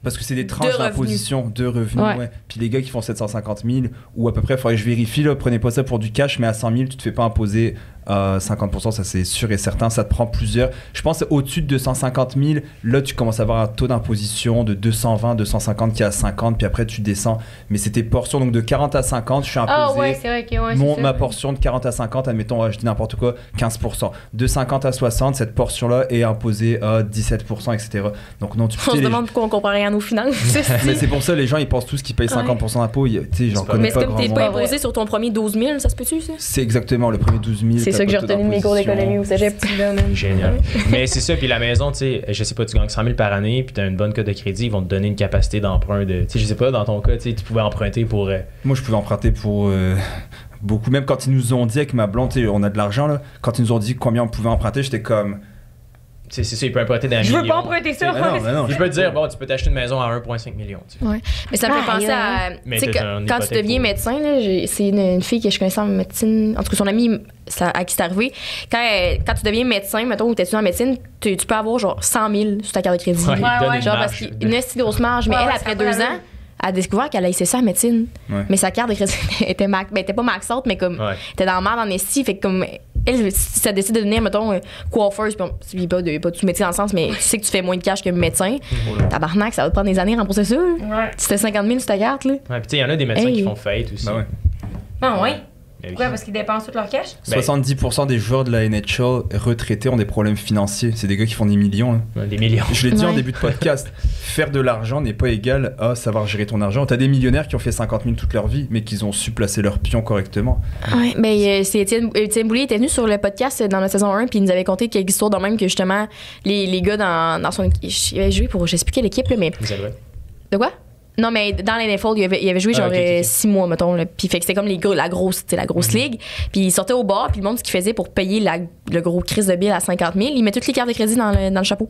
Parce que c'est des tranches d'imposition, de revenus, Ouais. ouais. Puis les gars qui font 750 000, ou à peu près, il faudrait que je vérifie, là, prenez pas ça pour du cash, mais à 100 000, tu te fais pas imposer euh, 50%, ça c'est sûr et certain, ça te prend plusieurs. Je pense que au-dessus de 250 000, là, tu commences à avoir un taux d'imposition de 220, 250 qui est à 50, puis après tu descends. Mais c'était portion, donc de 40 à 50, je suis imposé. Ah ouais, c'est vrai que ouais, Mon, c'est ma portion de 40 à 50, admettons, euh, je dis n'importe quoi, 15%. De 50 à 60, cette portion-là est imposée à 17%, etc. Donc non, tu On se les- demande pourquoi on comprend rien nos finances. Mais c'est pour ça, les gens, ils pensent tous qu'ils payent 50% d'impôts. Il y a- Tu sais, j'en C'est pas- connais Mais c'est pas comme t'es pas imposé sur ton premier 12 000, ça se peut-tu, ça? C'est exactement le premier 12 000. C'est ça que j'ai retenu de mes cours d'économie au cégep. Génial. Mais c'est ça, puis la maison, tu sais, je sais pas, tu gagnes 100 000 par année, puis tu as une bonne cote de crédit, ils vont te donner une capacité d'emprunt de. Tu sais, je sais pas, dans ton cas, tu pouvais emprunter pour. euh, Moi, je pouvais emprunter pour euh, beaucoup. Même quand ils nous ont dit avec ma blonde, on a de l'argent, là. Quand ils nous ont dit combien on pouvait emprunter, j'étais comme. C'est ça, ils peuvent emprunter d'un Je veux pas emprunter ça. Non, non, Je peux te dire, bon, tu peux t'acheter une maison à 1,5 million. tu sais. Ouais. Mais ça me fait Ah, penser à. Mais Tu quand, quand tu deviens pour- médecin, c'est une, une fille que je connaissais en médecine. En tout cas, son amie ça, à qui c'est arrivé. Quand, elle- quand tu deviens médecin, mettons, ou tu étudies en médecine, tu, tu peux avoir genre 100 000 sur ta carte de crédit. Ouais, Ouais, une Genre marge parce qu'une grosse marge. Mais Ouais, elle, après deux ans, elle a découvert qu'elle a essayé ça en médecine. Ouais. Mais sa carte était, ben, était pas max out, mais comme Ouais. était dans la merde en esti. Fait que comme elle, si ça décide de devenir, mettons, euh, coiffeuse, puis pas de, pas de métier dans le sens, mais tu sais que tu fais moins de cash que médecin. Tabarnak, ça va te prendre des années à rembourser ça. Ouais. T'as 50 000 sur ta carte, là. Ouais, puis tu sais, il y en a des médecins Hey. qui font faillite aussi. Bah ouais. Ah ouais. Mais oui. Pourquoi? Parce qu'ils dépensent tout leur cash? Ben- 70% des joueurs de la NHL retraités ont des problèmes financiers. C'est des gars qui font des millions. hein. Ouais, Des millions. Je l'ai dit en Ouais. début de podcast. Faire de l'argent n'est pas égal à savoir gérer ton argent. T'as des millionnaires qui ont fait 50 000 toute leur vie, mais qui ont su placer leurs pions correctement. Ouais, ben, euh, c'est Étienne, Étienne Boulay était venu sur le podcast euh, dans la saison 1 puis il nous avait conté quelques histoires de même que justement les, les gars dans, dans son. Il avait joué pour je sais plus quelle équipe, là, mais. Vous avez- De quoi? Non, mais dans les NFL, il avait, il avait joué Ah, genre euh, six mois, mettons. Là. Puis fait que c'était comme les gros, la grosse, la grosse Mhm. ligue. Puis il sortait au bar, puis le monde, ce qu'il faisait pour payer la- le gros crise de bill à 50 000, il met toutes les cartes de crédit dans le, dans le chapeau.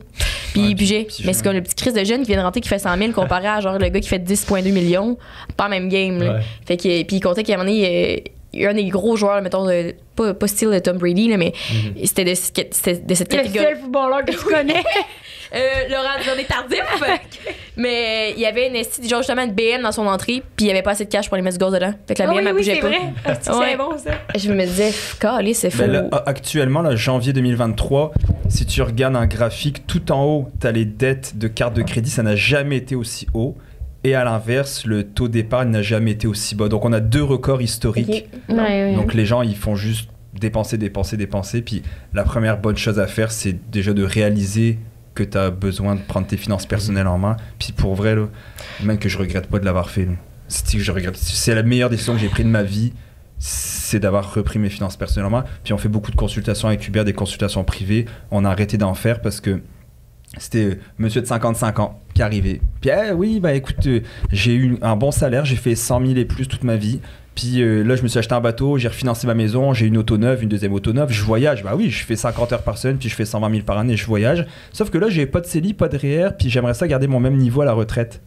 Puis il bugeait. petit Mais c'est comme le petit crise de jeune qui vient de rentrer qui fait 100 000 comparé à genre le gars qui fait 10,2 millions. Pas même game. Ouais. Fait que, puis il comptait qu'à un moment donné, euh, un des gros joueurs, mettons, de, pas, pas style de Tom Brady, là, mais Mhm. c'était de, de cette Le catégorie. seul footballeur que tu connais. Euh, Laurent Duvernay tardif. Mais il y avait une esti, genre justement une BM dans son entrée, puis il y avait pas assez de cash pour les mettre du gaz dedans. Fait que la Ah BM, oui, elle oui, bougeait c'est pas. vrai. Ah, c'est Ouais. bon, ça. Je me disais, calé, c'est fou. Ben là, actuellement, là, janvier 2023, si tu regardes un graphique, tout en haut, tu as les dettes de carte de crédit, ça n'a jamais été aussi haut. Et à l'inverse, le taux d'épargne n'a jamais été aussi bas. Donc on a deux records historiques. Ok. Ouais, ouais. Donc les gens, ils font juste dépenser, dépenser, dépenser. Puis la première bonne chose à faire, c'est déjà de réaliser que tu as besoin de prendre tes finances personnelles en main. Puis pour vrai, là, même que je regrette pas de l'avoir fait. C'est je regrette. C'est la meilleure décision que j'ai prise de ma vie, c'est d'avoir repris mes finances personnelles en main. Puis on fait beaucoup de consultations avec Hubert, des consultations privées. On a arrêté d'en faire parce que c'était euh, monsieur de 55 ans qui arrivait. Puis eh, oui, bah écoute, euh, j'ai eu un bon salaire, j'ai fait 100 000 et plus toute ma vie. Puis euh, là, je me suis acheté un bateau, j'ai refinancé ma maison, j'ai une auto neuve, une deuxième auto neuve, je voyage. Bah oui, je fais 50 heures par semaine, puis je fais 120 000 par année, je voyage. Sauf que là, j'ai pas de CELI, pas de REER, puis j'aimerais ça garder mon même niveau à la retraite.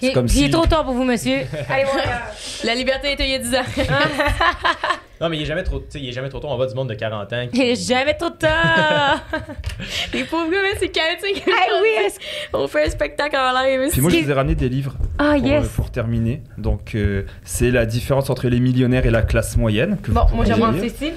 C'est Il, comme il si- est trop tard pour vous, monsieur. Allez. La liberté était il y a 10 ans. Non, mais il est jamais trop, tu sais, il est jamais trop tôt. On va du monde de 40 ans. Il est jamais trop tard. Les pauvres gars, mais c'est chaotique. ah oui, On fait un spectacle en live. Puis moi, je vous ai ramené des livres Ah, pour, yes. euh, pour terminer. Donc, euh, c'est la différence entre les millionnaires et la classe moyenne. que Bon, moi, lire. ici.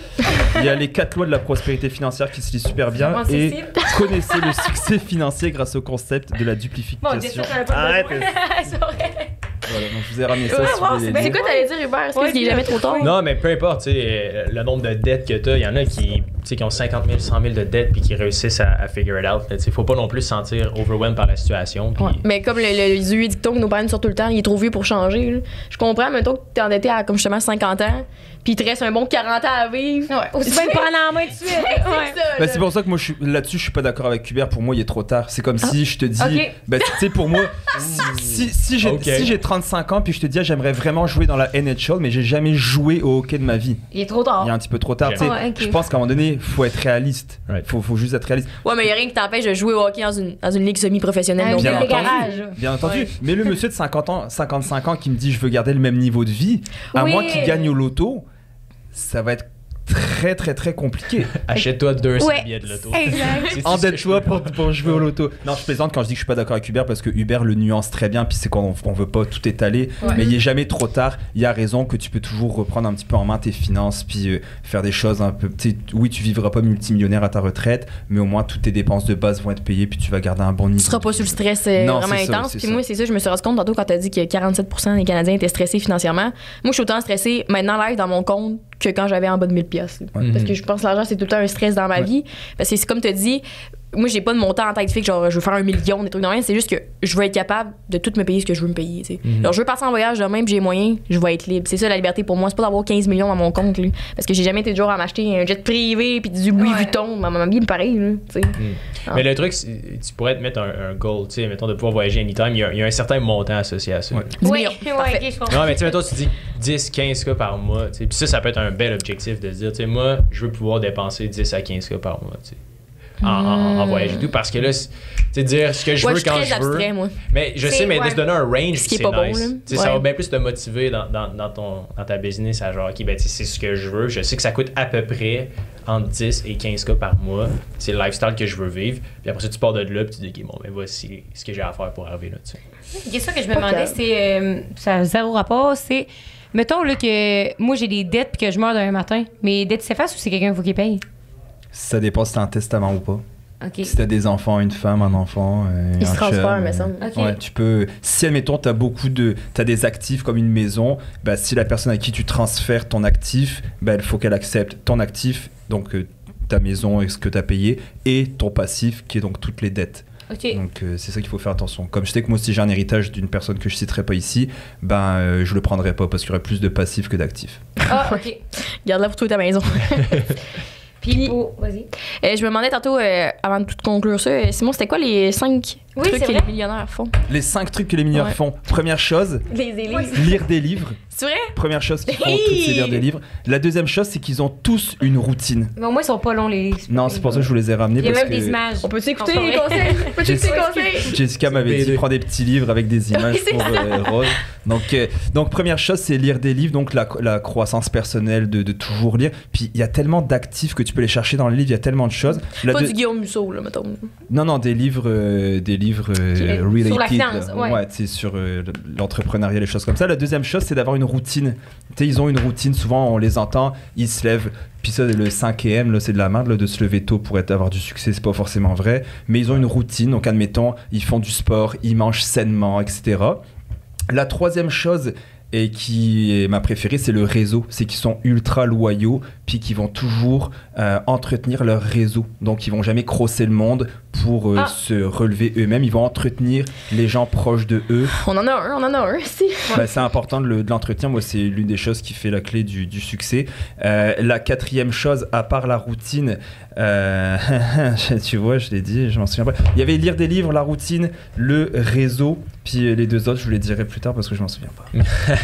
Il y a les quatre lois de la prospérité financière qui se lisent super bien. Et connaissez le succès financier grâce au concept de la Bon, ai pas Arrête. Voilà, donc je vous ai ramené ça. Ouais, si vous wow, voulez c'est les C'est lire. quoi t'allais dire, Hubert? Est-ce Ouais, qu'il est jamais trop tard? Non, mais peu importe, tu sais, euh, le nombre de dettes que tu as, il y en a qui, tu sais, qui ont 50 000, 100 000 de dettes puis qui réussissent à, à figure it out. Il faut pas non plus se sentir overwhelmed par la situation. puis- Ouais. Mais comme le, le, le vieux dicton que nos parents nous sortent tout le temps, il est trop vieux pour changer. là. Je comprends, mettons que t'es endetté à comme justement 50 ans, puis il te reste un bon 40 ans à vivre. Ouais, aussi bien le prendre en main tout de suite. Ouais. C'est ça, là. c'est pour ça que moi je suis là-dessus, je suis pas d'accord avec Hubert. Pour moi, il est trop tard. C'est comme si je te dis, Ok. bah, tu sais, pour moi, si, si j'ai Ok. si j'ai 35 ans puis je te dis, ah, j'aimerais vraiment jouer dans la NHL, mais j'ai jamais joué au hockey de ma vie. Il est trop tard. Il est un petit peu trop tard. tu sais. Ouais, ok. Je pense qu'à un moment donné, faut être réaliste. Right. Faut, faut juste être réaliste. Ouais, mais il y a rien qui t'empêche de jouer au hockey dans une, dans une ligue semi-professionnelle. Un donc, bien euh, entendu. garage. Bien entendu. Ouais. Mais le monsieur de 50 ans, 55 ans qui me dit je veux garder le même niveau de vie, à Oui. moins qu'il gagne au loto, ça va être très très très compliqué. Achète-toi 200 Ouais. billets de loto. Endette-toi pour, pour jouer au loto. Non, je plaisante quand je dis que je suis pas d'accord avec Hubert parce que Hubert le nuance très bien, puis c'est qu'on on veut pas tout étaler. Ouais. Mais il est jamais trop tard. Il y a raison que tu peux toujours reprendre un petit peu en main tes finances, puis euh, faire des choses un peu. tu Oui, tu vivras pas multimillionnaire à ta retraite, mais au moins toutes tes dépenses de base vont être payées, puis tu vas garder un bon niveau. Tu seras pas sous le stress euh, Non, vraiment ça, intense. Puis ça. moi, c'est ça, je me suis rendu compte tantôt quand t'as dit que 47 des Canadiens étaient stressés financièrement. Moi, je suis autant stressée maintenant live dans mon compte que quand j'avais en bas de 1000 pièces. Ouais. Parce Mhm. que je pense que l'argent, c'est tout le temps un stress dans ma Ouais. vie. Parce que c'est comme tu dit, moi, j'ai pas de montant en tête fixe, genre, je veux faire un million, des trucs de rien. C'est juste que je veux être capable de tout me payer ce que je veux me payer. tu sais. Mhm. Je veux partir en voyage demain, puis j'ai moyen, je vais être libre. C'est ça la liberté pour moi. C'est pas d'avoir 15 millions dans mon compte, lui. Parce que j'ai jamais été du genre à m'acheter un jet privé, puis du Louis Ouais. Vuitton. Ma maman, bien pareil, là, tu sais. Ah. Mais le truc, tu pourrais te mettre un, un goal, tu sais, mettons de pouvoir voyager anytime, il y, a, il y a un certain montant associé à ça. Ouais. 10 Oui, millions. ouais, je comprends. Non, mais tu sais, mettons, tu dis 10, 15 cas par mois, tu sais, puis ça, ça peut être un bel objectif de se dire, tu sais, moi, je veux pouvoir dépenser 10 à 15 cas par mois, tu sais, en, en- en voyage et tout, parce que là, c'est- tu sais, dire ce que je Ouais, veux je suis quand très je veux. moi. Mais je C'est- sais, mais de se donner un range, Ce qui est c'est pas bon, nice. sais, Ça va bien plus te motiver dans, dans, dans ton, dans ta business à genre, OK, ben, tu sais, c'est ce que je veux. Je sais que ça coûte à peu près entre 10 et 15 cas par mois. C'est le lifestyle que je veux vivre. Puis après ça, tu pars de là, puis tu dis, OK, bon, ben voici ce que j'ai à faire pour arriver là, tu sais. Une question que je me demandais, c'est. euh, ça a zéro rapport, c'est. Mettons là, que moi j'ai des dettes puis que je meurs demain matin. Mes dettes s'effacent ou c'est quelqu'un qui faut qu'il paye? Ça dépend si t'as un testament ou pas. OK. Si t'as des enfants, une femme, un enfant. euh, Il se un transfère, chum, me euh, semble. OK. Ouais, tu peux. Si, admettons, tu as beaucoup de. Tu as des actifs comme une maison, bah, si la personne à qui tu transfères ton actif, bah, il faut qu'elle accepte ton actif, donc euh, ta maison et ce que tu as payé, et ton passif, qui est donc toutes les dettes. Donc euh, c'est ça qu'il faut faire attention. Comme je sais que moi, si j'ai un héritage d'une personne que je citerai pas ici, ben euh, je le prendrai pas parce qu'il y aurait plus de passifs que d'actifs. Ah, OK. Garde-la pour toi et ta maison. Puis, pour... vas-y. Euh, je me demandais tantôt, euh, avant de tout conclure ça, euh, Simon, c'était quoi les cinq Oui, trucs que vrai. les millionnaires font? Les cinq trucs que les millionnaires Ouais. font. Première chose, Les lire des livres. C'est vrai? Première chose qu'ils font tous, c'est lire des livres. La deuxième chose, c'est qu'ils ont tous une routine. Mais au moins, ils sont pas longs, les livres. Non, c'est pour ça que je vous les ai ramenés. Il y a parce même que des images. On peut-tu écouter Non, les conseils? Jessica m'avait dit prends des petits livres avec des images pour euh, Rose. Donc, euh, donc première chose, c'est lire des livres, donc la, la croissance personnelle de, de toujours lire. Puis il y a tellement d'actifs que tu peux les chercher dans les livres, il y a tellement de choses. La Pas deux- du Guillaume Musso, là, mettons. Non, non, des livres, euh, des livres euh, related, sur la finance, ouais. sur euh, l'entrepreneuriat, les choses comme ça. La deuxième chose, c'est d'avoir une routine. Tu sais, ils ont une routine. Souvent, on les entend, ils se lèvent. Puis ça, le 5 là, c'est de la merde là, de se lever tôt pour être, avoir du succès. C'est pas forcément vrai. Mais ils ont une routine. Donc, admettons, ils font du sport, ils mangent sainement, etc. La troisième chose et qui est ma préférée, c'est le réseau. C'est qu'ils sont ultra loyaux, puis qu'ils vont toujours euh, entretenir leur réseau. Donc, ils vont jamais crosser le monde pour euh, Ah. se relever eux-mêmes. Ils vont entretenir les gens proches de eux. On en a un, on en a un, si. Bah, c'est important de le- de l'entretenir. Moi, c'est l'une des choses qui fait la clé du, du succès. Euh, la quatrième chose, à part la routine, euh, tu vois, je l'ai dit, je m'en souviens pas. Il y avait lire des livres, la routine, le réseau, puis les deux autres, je vous les dirai plus tard parce que je m'en souviens pas.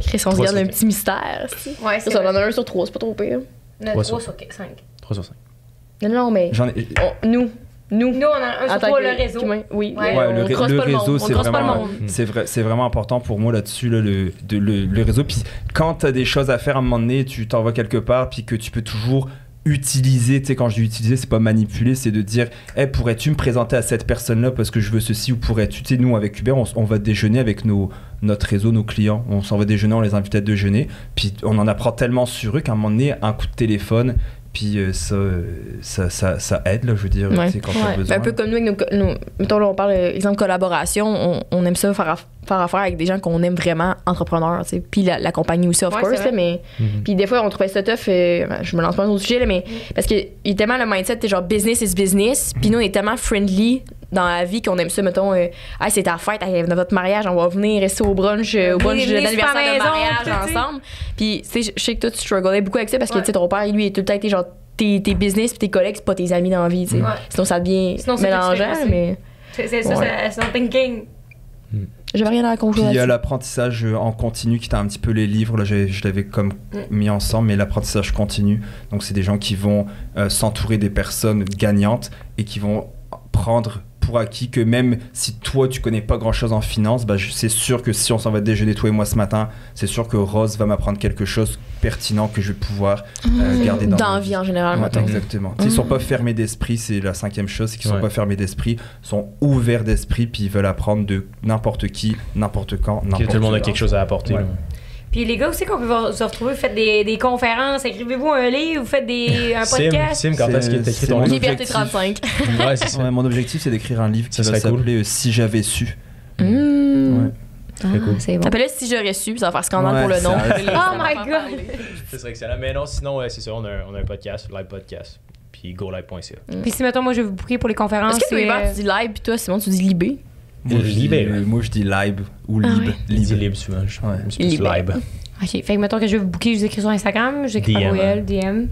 Chris, on se garde un petit mystère. Ouais, Ça, on en a un sur trois, c'est pas trop pire. On a Trois 3 sur- sur 5. 3 sur 5. Non, non, mais. J'en ai. on- nous. Nous. Nous, on a un sur tant 3, que le réseau. humain, Oui, Ouais. mais Ouais, on le, ré- crosse le pas le réseau, c'est vraiment, c'est vrai, c'est vraiment important pour moi là-dessus, là, le, de- le, le réseau. Puis quand tu as des choses à faire à un moment donné, tu t'envoies quelque part, puis que tu peux toujours utiliser, tu sais, quand je dis utiliser, c'est pas manipuler, c'est de dire, hey, pourrais-tu me présenter à cette personne-là parce que je veux ceci ou pourrais-tu, tu sais, nous avec on, s- on va déjeuner avec nos, notre réseau, nos clients, on s'en va déjeuner, on les invite à déjeuner, puis on en apprend tellement sur eux qu'à un moment donné, un coup de téléphone, puis euh, ça, ça, ça, ça aide, là, je veux dire, Ouais. quand as besoin. Ben, un peu comme nous, avec nos, nos- mettons là, on parle euh, exemple collaboration, on, on aime ça faire, aff- faire affaire avec des gens qu'on aime vraiment entrepreneurs, tu sais. Puis la, la compagnie aussi, of Ouais, course, là, mais Mhm. puis des fois on trouvait ça tough, euh, ben, je me lance pas dans autre sujet là, mais parce que il y a tellement le mindset, t'es genre business is business, puis nous on est tellement friendly dans la vie qu'on aime ça, mettons, euh, Hey, c'est ta fête, hey, dans votre mariage, on va venir rester au brunch, euh, au brunch de venez l'anniversaire super de mariage ensemble. Puis tu sais, je- sais que toi tu strugglais beaucoup avec ça parce que Ouais. tu sais ton père lui il a tout le temps été genre tes, tes business puis tes collègues c'est pas tes amis dans la vie, tu sais. Ouais. Sinon ça devient Sinon, mélangeant, mais C'est c'est ça, Ouais. c'est son thinking. j'avais rien à Puis conclure. il y a l'apprentissage euh, en continu qui t'a un petit peu les livres, là je l'avais comme Mm. mis ensemble, mais l'apprentissage continu, donc c'est des gens qui vont euh, s'entourer des personnes gagnantes et qui vont prendre pour acquis que même si toi tu connais pas grand chose en finance, bah, je- c'est sûr que si on s'en va déjeuner toi et moi ce matin, c'est sûr que Rose va m'apprendre quelque chose pertinent que je vais pouvoir euh, garder dans, dans ma la vie en général, Ouais, exactement. Ils sont pas fermés d'esprit, c'est la cinquième chose, c'est qu'ils sont Ouais. pas fermés d'esprit, sont ouverts d'esprit, puis ils veulent apprendre de n'importe qui, n'importe quand, n'importe tout le monde a quelque chose à apporter. Ouais. Puis les gars aussi, qu'on peut vous se retrouver, vous faites des, des conférences, écrivez-vous un livre, vous faites des, un podcast. Sim, quand est-ce que t'écris c'est ton livre? Liberté objectif. 35. Ouais, c'est ça. Ouais, mon objectif, c'est d'écrire un livre qui Ça va serait cool. s'appeler euh, Si j'avais su. Mmh. Ouais. Très cool. Ah, c'est bon. Appelez si j'aurais su, puis ça va faire scandale Ouais, pour le nom. Oh my God. Ce serait excellent. Mais non, sinon, ouais, c'est ça, on a, un- on a un podcast, live podcast. Puis golive.ca. Puis si, mettons, moi, je vais vous booker pour les conférences. Est-ce que euh, tu dis live, puis toi, Simon, tu dis libé? Moi, je dis, euh, ouais. moi, je dis live ou Ah lib. Lib. libre souvent. Je Ouais. je plus Libre. live. OK. Fait que, mettons que je vais vous booker, je vous écris sur Instagram, j'écris par DM. courriel, DM.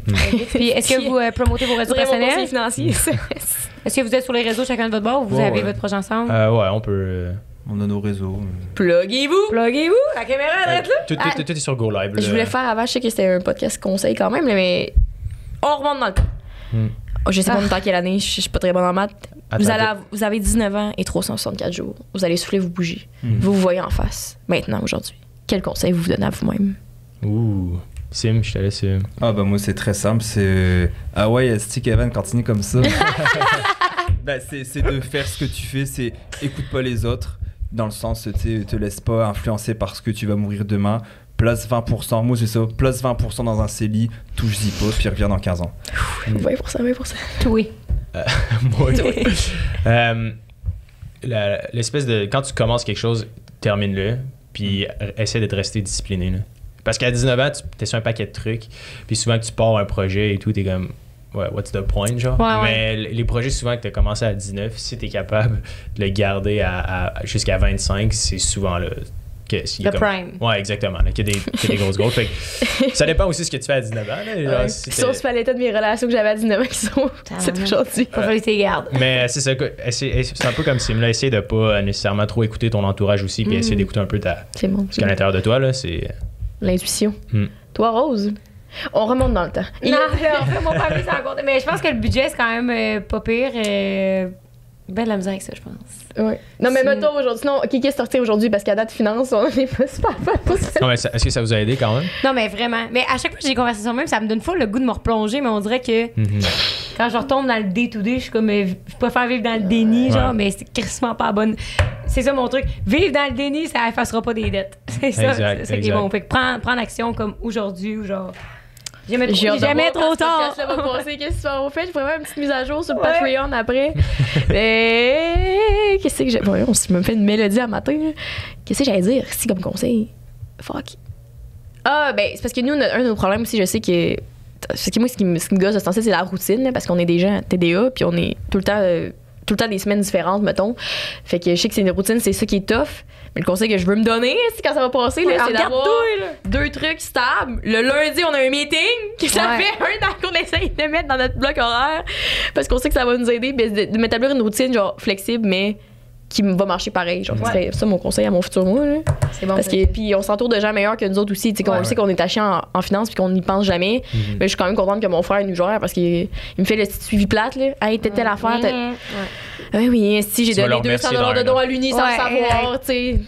Puis est-ce que vous euh, promotez vos réseaux personnels? financier. Est-ce que vous êtes sur les réseaux chacun de votre bord ou vous Ouais, avez ouais. votre projet ensemble? Euh, ouais, on peut. euh, On a nos réseaux. euh. Pluguez-vous! Pluguez-vous! La caméra, euh, arrête là! tout, tout- est sur GoLive. Je voulais faire avant, je sais que c'était un podcast conseil quand même, là, mais on remonte dans le temps. Hmm. Je sais pas Ah. dans temps quelle année, je je suis pas très bonne en maths. Vous, allez, vous avez 19 ans et 364 jours. Vous allez souffler vos bougies. Mhm. Vous vous voyez en face, maintenant, aujourd'hui. Quel conseil vous vous donnez à vous-même? Ouh. Sim, je te laisse. euh, Ah bah moi c'est très simple, c'est euh, ah ouais Esti Kevin continue comme ça? bah, c'est c'est de faire ce que tu fais, c'est écoute pas les autres dans le sens tu sais, te laisse pas influencer par ce que tu vas mourir demain. Place 20%, moi c'est ça, place 20% dans un CELI, touche-y pas, puis reviens dans 15 ans. 20%, 20%. Oui. Euh, moi, oui. Euh, la- L'espèce de. Quand tu commences quelque chose, termine-le, puis essaie d'être resté discipliné. là. Parce qu'à 19 ans, tu es sur un paquet de trucs, puis souvent que tu pars un projet et tout, t'es comme. Ouais, what's the point, genre? Ouais. Mais les projets, souvent, que tu as commencé à 19, si tu es capable de le garder à, à- jusqu'à 25, c'est souvent là. Le comme- prime. Ouais, exactement. Là, qu'il y a des, qu'il y a des grosses. Fait que ça dépend aussi de ce que tu fais à 19 ans. Là, genre, Ouais. si t'es- sont sur l'état de mes relations que j'avais à 19 ans qui sont. C'est aujourd'hui. Faut falloir les gardes. Mais c'est ça, c'est un peu comme Sim, là. Essaye de pas nécessairement trop écouter ton entourage aussi, puis Mm. essayer d'écouter un peu ta, C'est bon. ce qu'il y a à l'intérieur de toi, là. C'est. L'intuition. Hmm. Toi, Rose, on remonte dans le temps. Il Non, là, en fait, mon en compte. Mais je pense que le budget, c'est quand même euh, pas pire. Euh, ben de la misère avec ça, je pense. Ouais. Non, mais mettons aujourd'hui. Sinon, qui qui est sorti aujourd'hui? Parce qu'à date finance, on n'est pas super ça. Non, mais ça- est-ce que ça vous a aidé quand même? Non, mais vraiment. Mais à chaque fois que j'ai des conversations même, ça me donne full le goût de me replonger, mais on dirait que Mhm. quand je retombe dans le day-to-day, je suis comme, euh, je préfère vivre dans le déni, genre, mais c'est crissement pas bonne. C'est ça mon truc. Vivre dans le déni, ça effacera pas des dettes. C'est ça, Exact, c'est ça qui est bon. Fait que prendre, prendre action comme aujourd'hui ou genre. Jamais trop, jamais voir trop tard. podcast-là va passer. Qu'est-ce que tu vas faire? Je ferai même une petite mise à jour sur le Ouais. Patreon après. Mais qu'est-ce que j'ai. On se me fait une mélodie à matin. Qu'est-ce que j'allais dire si comme conseil? Fuck. Ah, ben, c'est parce que nous, un de nos problèmes aussi, je sais que. C'est que moi, ce qui me, ce qui me gosse de ce temps-ci, c'est la routine, là, parce qu'on est des gens TDA, puis on est tout le temps. euh, tout le temps des semaines différentes, mettons. Fait que je sais que c'est une routine, c'est ça qui est tough. Mais le conseil que je veux me donner, c'est quand ça va passer, là, c'est d'avoir deux trucs stables. Le lundi, on a un meeting, que ça Ouais. fait un an qu'on essaye de mettre dans notre bloc horaire, parce qu'on sait que ça va nous aider ben, de, de m'établir une routine genre flexible, mais qui me va marcher pareil. Genre, Ouais. ça mon conseil à mon futur moi. là. C'est bon. Parce que puis on s'entoure de gens meilleurs que nous autres aussi. Tu sais, qu'on Ouais. sait qu'on est taché en, en finance puis qu'on n'y pense jamais. Mhm. Mais je suis quand même contente que mon frère nous gère parce qu'il il me fait le petit suivi plate là. Hey, t'as telle affaire. t'as- Ouais. Ah oui, si j'ai Tu donné le 200 remercier dollars de dans don un à l'uni sans Ouais, le savoir, tu sais.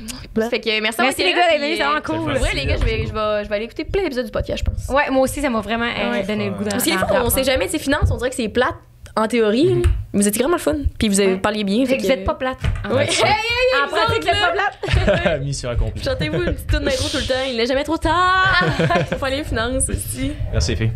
Fait que merci, Merci à les vous, gars, les vraiment cool. C'est Ouais, les gars, je vais, je, vais, je vais aller écouter plein d'épisodes du podcast, je pense. Ouais, moi aussi, ça m'a vraiment euh, Ouais. donné le goût d'en Parce faut, on sait jamais, ces finances, on dirait que c'est plate en théorie. Mais vous étiez vraiment le fun. Puis vous avez Ouais. parlé bien. Fait que vous êtes pas plate. En Ouais. fait. Hey, hey, En vous pratique, vous êtes pas plate. Mission accomplie. Chantez-vous une petite tune d'intro tout le temps. Il n'est jamais trop tard. Faut aller les finances aussi. Merci, Fille.